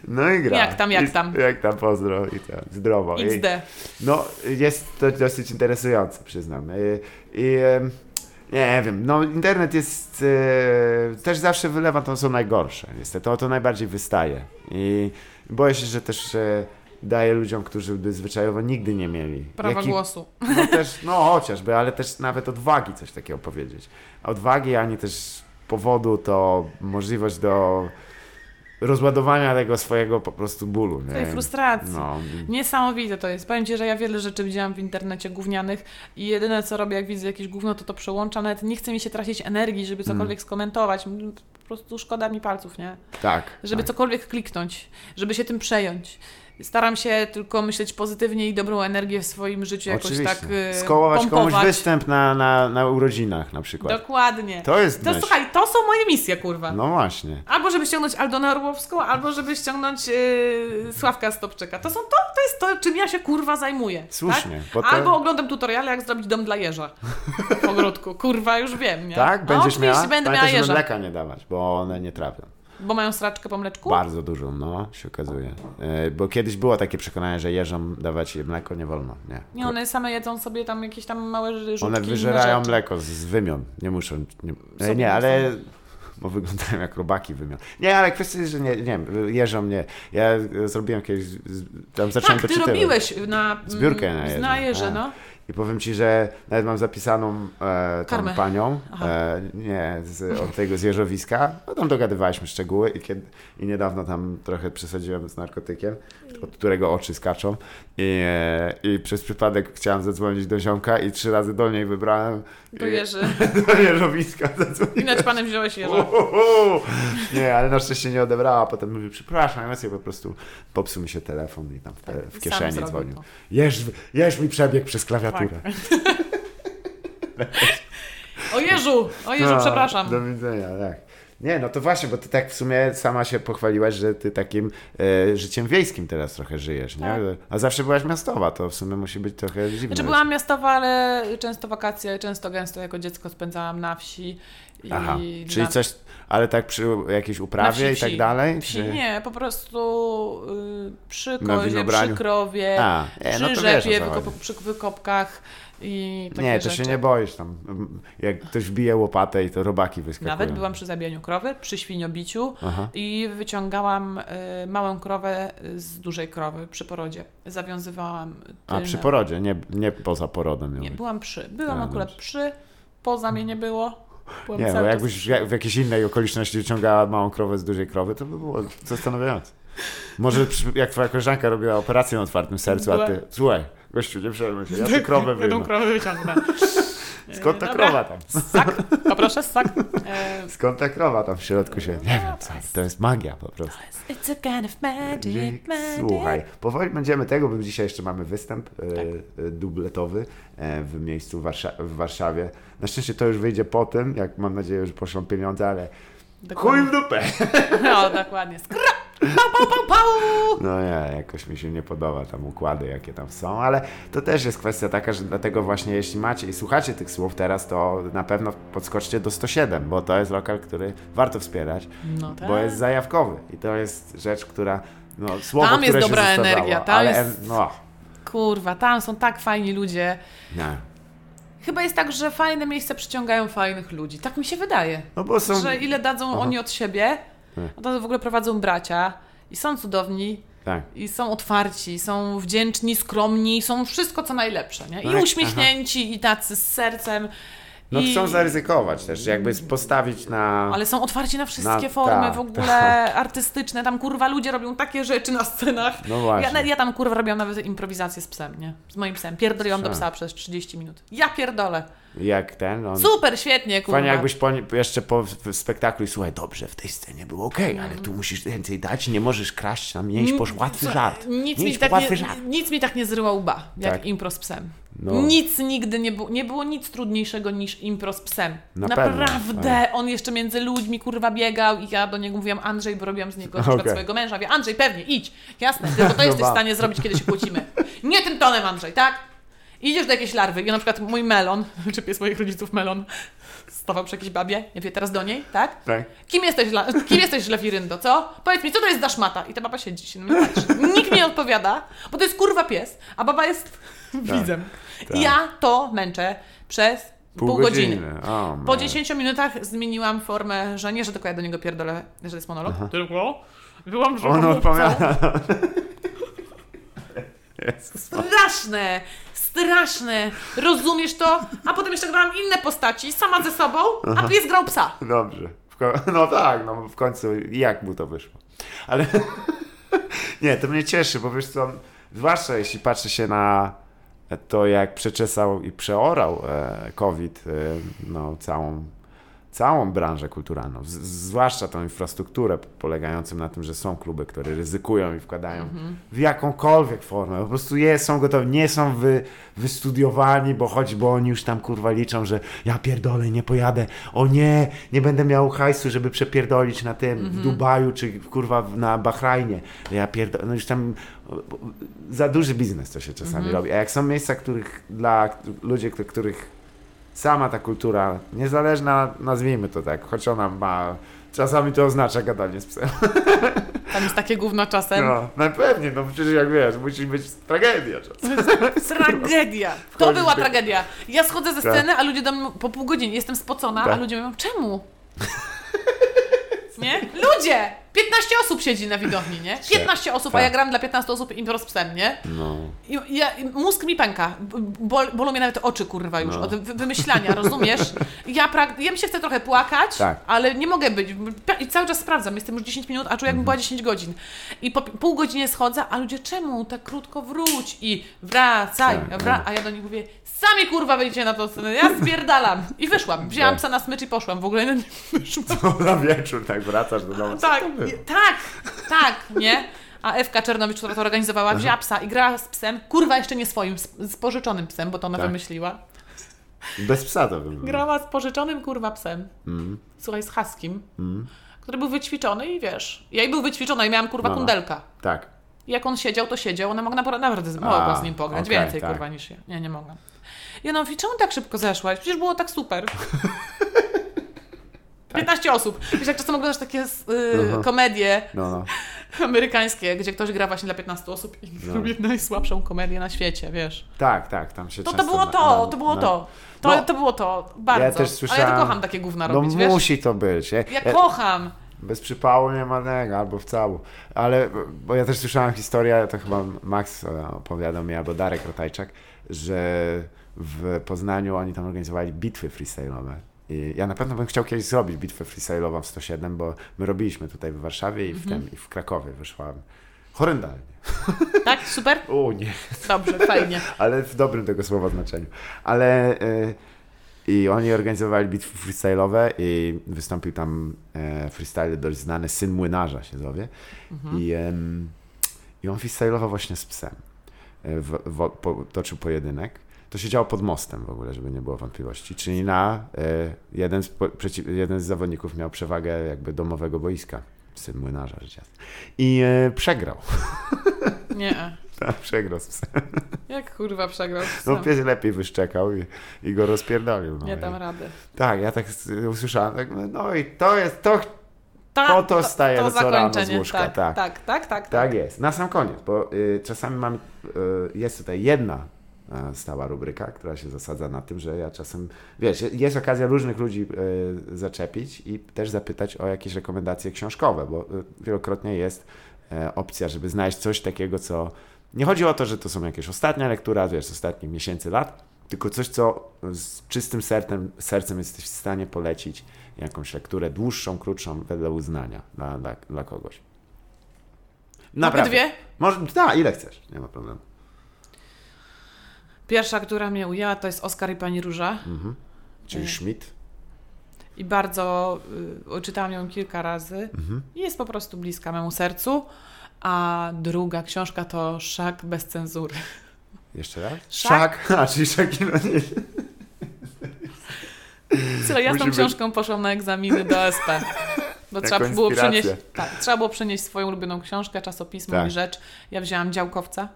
S2: No i gra.
S1: Jak tam, jak
S2: I,
S1: tam?
S2: Jak tam, pozdro i tam, zdrowo. I,
S1: XD.
S2: no, jest to dosyć interesujące, przyznam. I, i em, nie wiem, no internet jest, e, też zawsze wylewa to, co najgorsze, niestety, to, to najbardziej wystaje. I boję się, że też e, daje ludziom, którzy by zwyczajowo nigdy nie mieli.
S1: Prawa
S2: Jaki-
S1: głosu.
S2: No też, no chociażby, ale też nawet odwagi coś takiego powiedzieć. A Odwagi, ani też powodu to możliwość do rozładowania tego swojego po prostu bólu. Nie?
S1: Tej frustracji.
S2: No,
S1: Niesamowite to jest. Powiem Ci, że ja wiele rzeczy widziałam w internecie gównianych i jedyne co robię, jak widzę jakieś gówno, to to przełączam. Nawet nie chce mi się tracić energii, żeby cokolwiek skomentować. Po prostu szkoda mi palców, nie?
S2: tak.
S1: Żeby
S2: tak.
S1: cokolwiek kliknąć, żeby się tym przejąć. Staram się tylko myśleć pozytywnie i dobrą energię w swoim życiu jakoś
S2: Oczywiście.
S1: tak y,
S2: Skołować
S1: pompować.
S2: komuś występ na, na, na urodzinach na przykład.
S1: Dokładnie.
S2: To jest
S1: To
S2: myśl.
S1: słuchaj, to są moje misje, kurwa.
S2: No właśnie.
S1: Albo żeby ściągnąć Aldonę Orłowską, albo żeby ściągnąć yy, Sławka Stopczyka. To są to, to jest to, czym ja się kurwa zajmuję.
S2: Słusznie,
S1: Tak?
S2: bo to-
S1: Albo oglądam tutoriale, jak zrobić dom dla jeża w ogródku. Kurwa, już wiem, nie?
S2: Tak?
S1: No,
S2: Będziesz
S1: oczywiście
S2: miała?
S1: będę
S2: Pamiętaj,
S1: miała jeża.
S2: mleka nie dawać, bo one nie trafią.
S1: Bo mają straczkę po mleczku?
S2: Bardzo dużą, no, się okazuje. E, bo kiedyś było takie przekonanie, że jeżom dawać mleko nie wolno. Nie.
S1: Nie, one same jedzą sobie tam jakieś tam małe żółtki.
S2: One wyżerają mleko z, z wymion. Nie muszą. Nie, e, nie, ale. Bo wyglądają jak robaki wymion. Nie, ale kwestia jest, że nie, nie wiem, jeżą mnie. Ja e, zrobiłem kiedyś. Tam zacząłem
S1: Tak, ty robiłeś na...
S2: Zbiórkę na jeże.
S1: Na jeże,
S2: Tak.
S1: no.
S2: I powiem ci, że nawet mam zapisaną e, tą
S1: Karmę.
S2: panią, e, nie, z, od tego z jeżowiska. No tam dogadywaliśmy szczegóły i, kiedy, i niedawno tam trochę przesadziłem z narkotykiem, od którego oczy skaczą. I, e, I przez przypadek chciałem zadzwonić do ziomka i trzy razy do niej wybrałem.
S1: Do jeży.
S2: do jeżowiska zadzwoniłem.
S1: I nad panem wziąłeś jeża.
S2: Nie, ale na szczęście nie odebrała. Potem mówi, przepraszam, ja sobie po prostu popsuł mi się telefon i tam w, te,
S1: Tak,
S2: w kieszeni dzwonił. Jeż, jeż mi przebiegł przez klawiaturę.
S1: O jeżu! O jeżu,
S2: No,
S1: przepraszam.
S2: Do widzenia, tak. Nie, no to właśnie, bo ty tak w sumie sama się pochwaliłaś, że ty takim e, życiem wiejskim teraz trochę żyjesz, nie?
S1: Tak.
S2: A zawsze byłaś miastowa, to w sumie musi być trochę dziwne.
S1: Znaczy byłam miastowa, ale często wakacje, często gęsto jako dziecko spędzałam na wsi. I
S2: Aha, czyli coś, ale tak przy jakiejś uprawie
S1: wsi,
S2: i tak dalej?
S1: Wsi,
S2: czy-
S1: nie, po prostu y, przy kozie, przy krowie,
S2: A, nie,
S1: przy
S2: no
S1: rzepie, wykop, przy wykopkach i takie
S2: Nie, to
S1: rzeczy.
S2: się nie boisz tam. Jak ktoś wbije łopatę i to robaki wyskakują.
S1: Nawet byłam przy zabijaniu krowy, przy świniobiciu
S2: Aha.
S1: i wyciągałam y, małą krowę z dużej krowy przy porodzie. Zawiązywałam
S2: A
S1: tylne-
S2: przy porodzie, nie, nie poza porodem.
S1: Nie, byłam przy. Byłam
S2: A,
S1: akurat
S2: dobrze.
S1: przy, poza mnie nie było.
S2: Nie, bo
S1: czas
S2: jakbyś w jakiejś innej okoliczności wyciągała małą krowę z dużej krowy, to by było zastanawiające. Może jak twoja koleżanka robiła operację na otwartym sercu, a ty, słuchaj, gościu, nie przejmuj się, ja tę krowę wyjmę.
S1: krowę wyciągnę.
S2: Skąd ta
S1: Dobra.
S2: krowa tam?
S1: Ssak, poproszę, ssak. E,
S2: Skąd ta krowa tam w środku się, nie wiem, słuchaj, to jest magia po prostu.
S1: It's a kind of magic, magic.
S2: Słuchaj, powoli będziemy tego, bo dzisiaj jeszcze mamy występ e,
S1: Tak.
S2: e, dubletowy e, w miejscu w, Warsza- w Warszawie. Na szczęście to już wyjdzie po tym, jak mam nadzieję, że poszło pieniądze, ale chuj
S1: Dokładnie.
S2: w dupę!
S1: No, dokładnie. Skra! Pau, pau, pau, pau!
S2: No nie, jakoś mi się nie podoba tam układy, jakie tam są, ale to też jest kwestia taka, że dlatego właśnie jeśli macie i słuchacie tych słów teraz, to na pewno podskoczcie do 107, bo to jest lokal, który warto wspierać,
S1: No tak.
S2: bo jest zajawkowy i to jest rzecz, która, no słowo,
S1: Tam jest dobra energia, tam
S2: ale,
S1: jest-
S2: no,
S1: Kurwa, tam są tak fajni ludzie. Chyba jest tak, że fajne miejsca przyciągają fajnych ludzi. Tak mi się wydaje.
S2: No bo są,
S1: Że ile dadzą
S2: Aha.
S1: oni od siebie, no to w ogóle prowadzą bracia i są cudowni.
S2: tak,
S1: I są otwarci, są wdzięczni, skromni, są wszystko co najlepsze, nie? I
S2: Tak,
S1: uśmiechnięci, i tacy z sercem.
S2: No
S1: i...
S2: chcą zaryzykować też, jakby postawić na...
S1: Ale są otwarci na wszystkie
S2: Na-
S1: formy
S2: tak,
S1: w ogóle artystyczne. Tam kurwa ludzie robią takie rzeczy na scenach.
S2: No właśnie.
S1: Ja, ja tam kurwa robiłam nawet improwizację z psem, nie? Z moim psem. Pierdoliłam do
S2: Tak.
S1: psa przez 30 minut. Ja pierdolę.
S2: Jak ten, on...
S1: Super, świetnie, kurwa.
S2: Fajnie jakbyś po, jeszcze po spektaklu i słuchaj, dobrze, w tej scenie było okej, ale tu musisz więcej dać, nie możesz kraść, nam nie iść po łatwy żart.
S1: Nic
S2: nie
S1: mi,
S2: iść
S1: tak nie, nic mi tak nie zryła łba, jak
S2: Tak.
S1: impro z psem.
S2: No.
S1: Nic nigdy nie było, nie było nic trudniejszego niż impro z psem.
S2: Na pewno,
S1: Naprawdę,
S2: tak.
S1: on jeszcze między ludźmi kurwa biegał i ja do niego mówiłam Andrzej, bo robiłam z niego
S2: Okej.
S1: swojego męża. Mówię, Andrzej, pewnie, idź, jasne, tylko to jesteś w stanie zrobić, kiedy się kłócimy. Nie tym tonem, Andrzej, tak? Idziesz do jakiejś larwy i na przykład mój melon, czy pies moich rodziców melon, stawał przy jakiejś babie, ja wie teraz do niej, tak?
S2: Tak?
S1: Kim jesteś, La- kim jesteś Lefiryndo, co? Powiedz mi, co to jest za szmata? I ta baba siedzi się na mnie patrzy. Nikt nie odpowiada, bo to jest kurwa pies, a baba jest widzem.
S2: Tak.
S1: I ja to męczę przez pół, godziny.
S2: O,
S1: Po
S2: man.
S1: 10 minutach zmieniłam formę, że nie, że tylko ja do niego pierdolę, że to jest monolog, tylko byłam że
S2: On odpowiada.
S1: Straszne, straszne. Rozumiesz to? A potem jeszcze grałam inne postaci, sama ze sobą, a pies grał psa.
S2: Dobrze. No tak, no w końcu jak mu to wyszło. Ale nie, to mnie cieszy, bo wiesz co, zwłaszcza jeśli patrzy się na to, jak przeczesał i przeorał e, COVID e, no, całą, całą branżę kulturalną, zwłaszcza tą infrastrukturę polegającą na tym, że są kluby, które ryzykują i wkładają w jakąkolwiek formę, po prostu je, są gotowi, nie są wy, wystudiowani, bo chodzi, bo oni już tam kurwa liczą, że ja pierdolę, nie pojadę, o nie, nie będę miał hajsu, żeby przepierdolić na tym, w Dubaju, czy kurwa na Bahrajnie, ja pierdolę, no już tam za duży biznes to się czasami robi, a jak są miejsca, których dla ludzi, któ- których sama ta kultura, niezależna, nazwijmy to tak, choć ona ma, czasami to oznacza gadanie z psem.
S1: Tam jest takie gówno czasem.
S2: No, no pewnie, no przecież jak wiesz, musi być tragedia czasem.
S1: Tragedia. To była tragedia. Ja schodzę ze
S2: Tak.
S1: sceny, a ludzie do mnie po pół godziny, jestem spocona, a
S2: Tak.
S1: ludzie mówią, czemu? Nie? Ludzie! 15 osób siedzi na widowni, nie? 15 osób, a
S2: Tak.
S1: ja gram dla 15 osób impro z psem, nie?
S2: No.
S1: I, ja, mózg mi pęka. Bol, bolą mnie nawet oczy, kurwa, już
S2: No.
S1: od wy- wymyślania, rozumiesz? Ja, prag- ja mi się chce trochę płakać,
S2: Tak.
S1: ale nie mogę być. I cały czas sprawdzam, jestem już 10 minut, a czuję,
S2: Mhm.
S1: jakbym była 10 godzin. I po pół godziny schodzę, a ludzie, czemu tak krótko wróć i wracaj,
S2: Tak,
S1: wra- a ja do nich mówię, sami kurwa wyjdziecie na to scenę, ja spierdalam. I wyszłam, wzięłam
S2: Tak.
S1: psa na smycz i poszłam, w ogóle nie wyszłam.
S2: Na wieczór tak wracasz do domu.
S1: Tak, tak, tak, nie? A Ewka Czernowicz, która to organizowała, wzięła psa i grała z psem, kurwa jeszcze nie swoim, z, pożyczonym psem, bo to ona
S2: Tak.
S1: wymyśliła.
S2: Bez psa to bym
S1: Grała z pożyczonym kurwa psem.
S2: Mm.
S1: Słuchaj, z huskim,
S2: Mm.
S1: który był wyćwiczony i wiesz, ja i był wyćwiczona i miałam kurwa
S2: No,
S1: kundelka.
S2: Tak.
S1: I jak on siedział, to siedział, ona mogła naprawdę, z- mogła z nim pograć, więcej
S2: tak.
S1: kurwa niż ja. Nie, nie mogłam. Ona mówi, czemu tak szybko zeszłaś? Przecież było tak super. 15 osób. Wiesz, jak czasem oglądasz takie y, komedie
S2: No, no.
S1: amerykańskie, gdzie ktoś gra właśnie dla 15 osób i
S2: No.
S1: robi najsłabszą komedię na świecie, wiesz.
S2: Tak, tak, tam się
S1: To, to było
S2: na-
S1: to,
S2: na-
S1: to było
S2: na-
S1: to. To,
S2: No.
S1: to było to, bardzo.
S2: Ja też
S1: Ale ja
S2: słyszałem-
S1: to kocham takie gówna
S2: No
S1: robić, wiesz.
S2: musi to być. Ja,
S1: Ja
S2: ja,
S1: kocham.
S2: bez przypału nie ma tego, albo w cały. Ale, bo ja też słyszałem historię, to chyba Max e, opowiadał mi, albo Darek Rotajczak, że w Poznaniu oni tam organizowali bitwy freestyle'owe. I ja na pewno bym chciał kiedyś zrobić bitwę freestyle'ową w 107, bo my robiliśmy tutaj w Warszawie i w,
S1: Mhm.
S2: tym, i w Krakowie wyszła horrendalnie.
S1: Tak? Super?
S2: O nie,
S1: Dobrze, fajnie.
S2: ale w dobrym tego słowa znaczeniu. Ale y, i oni organizowali bitwy freestyle'owe i wystąpił tam e, freestyle dość znany, Syn Młynarza się zowie. I, em, I on freestyle'ował właśnie z psem. E, W, w, po, toczył pojedynek. To się działo pod mostem w ogóle, żeby nie było wątpliwości. Czyli na e, jeden, z, przeciw, jeden z zawodników miał przewagę jakby domowego boiska. Syn młynarza, jasna. I e, przegrał.
S1: Nie.
S2: Tak, przegrał z psem.
S1: Jak kurwa przegrał? z
S2: No
S1: psem?
S2: pies lepiej wyszczekał i, i go rozpierdolił. No.
S1: Nie dam rady.
S2: Tak, ja tak usłyszałem, tak, no i to jest, to,
S1: Ta,
S2: Po to wstaję
S1: to
S2: co rano z łóżka,
S1: tak,
S2: tak.
S1: tak, tak, tak,
S2: tak jest. Na sam koniec, bo y, czasami mam, y, jest tutaj jedna stała rubryka, która się zasadza na tym, że ja czasem, wiesz, jest okazja różnych ludzi y, zaczepić i też zapytać o jakieś rekomendacje książkowe, bo y, wielokrotnie jest e, opcja, żeby znaleźć coś takiego, co nie chodzi o to, że to są jakieś ostatnia lektura, wiesz, z ostatnich miesięcy, lat, tylko coś, co z czystym sercem, sercem jesteś w stanie polecić jakąś lekturę dłuższą, krótszą, wedle uznania dla, dla, dla kogoś.
S1: Dwie?
S2: Może, da, ile chcesz, nie ma problemu.
S1: Pierwsza, która mnie ujęła, to jest Oskar i Pani Róża.
S2: Mhm. Czyli
S1: Nie.
S2: Schmidt.
S1: I bardzo y, czytałam ją kilka razy.
S2: Mhm.
S1: I jest po prostu bliska memu sercu. A druga książka to Szak bez cenzury.
S2: Jeszcze raz?
S1: Szak.
S2: Szak. A, czyli Shakira nie.
S1: Co, ja z tą
S2: Musi być-
S1: książką poszłam na egzaminy do SP. Bo
S2: Jako
S1: trzeba było przenieść, tak, trzeba było przenieść swoją ulubioną książkę, czasopismo
S2: Tak.
S1: i rzecz. Ja wzięłam działkowca,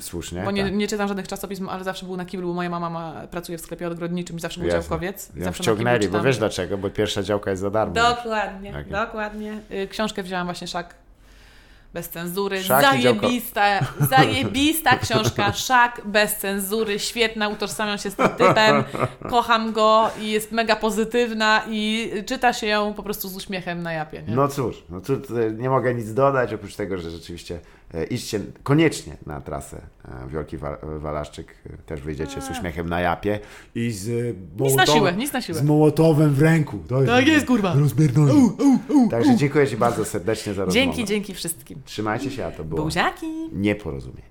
S2: Słusznie.
S1: bo nie,
S2: tak.
S1: nie czytam żadnych czasopism, ale zawsze był na kiblu, bo moja mama ma, pracuje w sklepie ogrodniczym i zawsze był
S2: Jasne.
S1: działkowiec.
S2: Ja
S1: zawsze
S2: wciągnęli, bo wiesz dlaczego? Bo pierwsza działka jest za darmo.
S1: Dokładnie,
S2: Tak
S1: dokładnie. Y, Książkę wzięłam właśnie Szak bez cenzury.
S2: Szak
S1: zajebista, zajebista książka. Szak bez cenzury. Świetna, utożsamiam się z tym typem. Kocham go i jest mega pozytywna i czyta się ją po prostu z uśmiechem na japie. Nie?
S2: No cóż, no tutaj nie mogę nic dodać, oprócz tego, że rzeczywiście idźcie koniecznie na trasę e, Wielki Wa- Walaszczyk. E, Też wyjdziecie z uśmiechem na japie i z e,
S1: nic na
S2: Mołotowem-
S1: siłę, nic na siłę.
S2: Z Mołotowem w ręku. To
S1: Tak jest, kurwa.
S2: Rozpierdolę. Także dziękuję Ci bardzo serdecznie za rozmowę.
S1: Dzięki, dzięki wszystkim.
S2: Trzymajcie się, a to było
S1: Buziaki!
S2: nieporozumienie.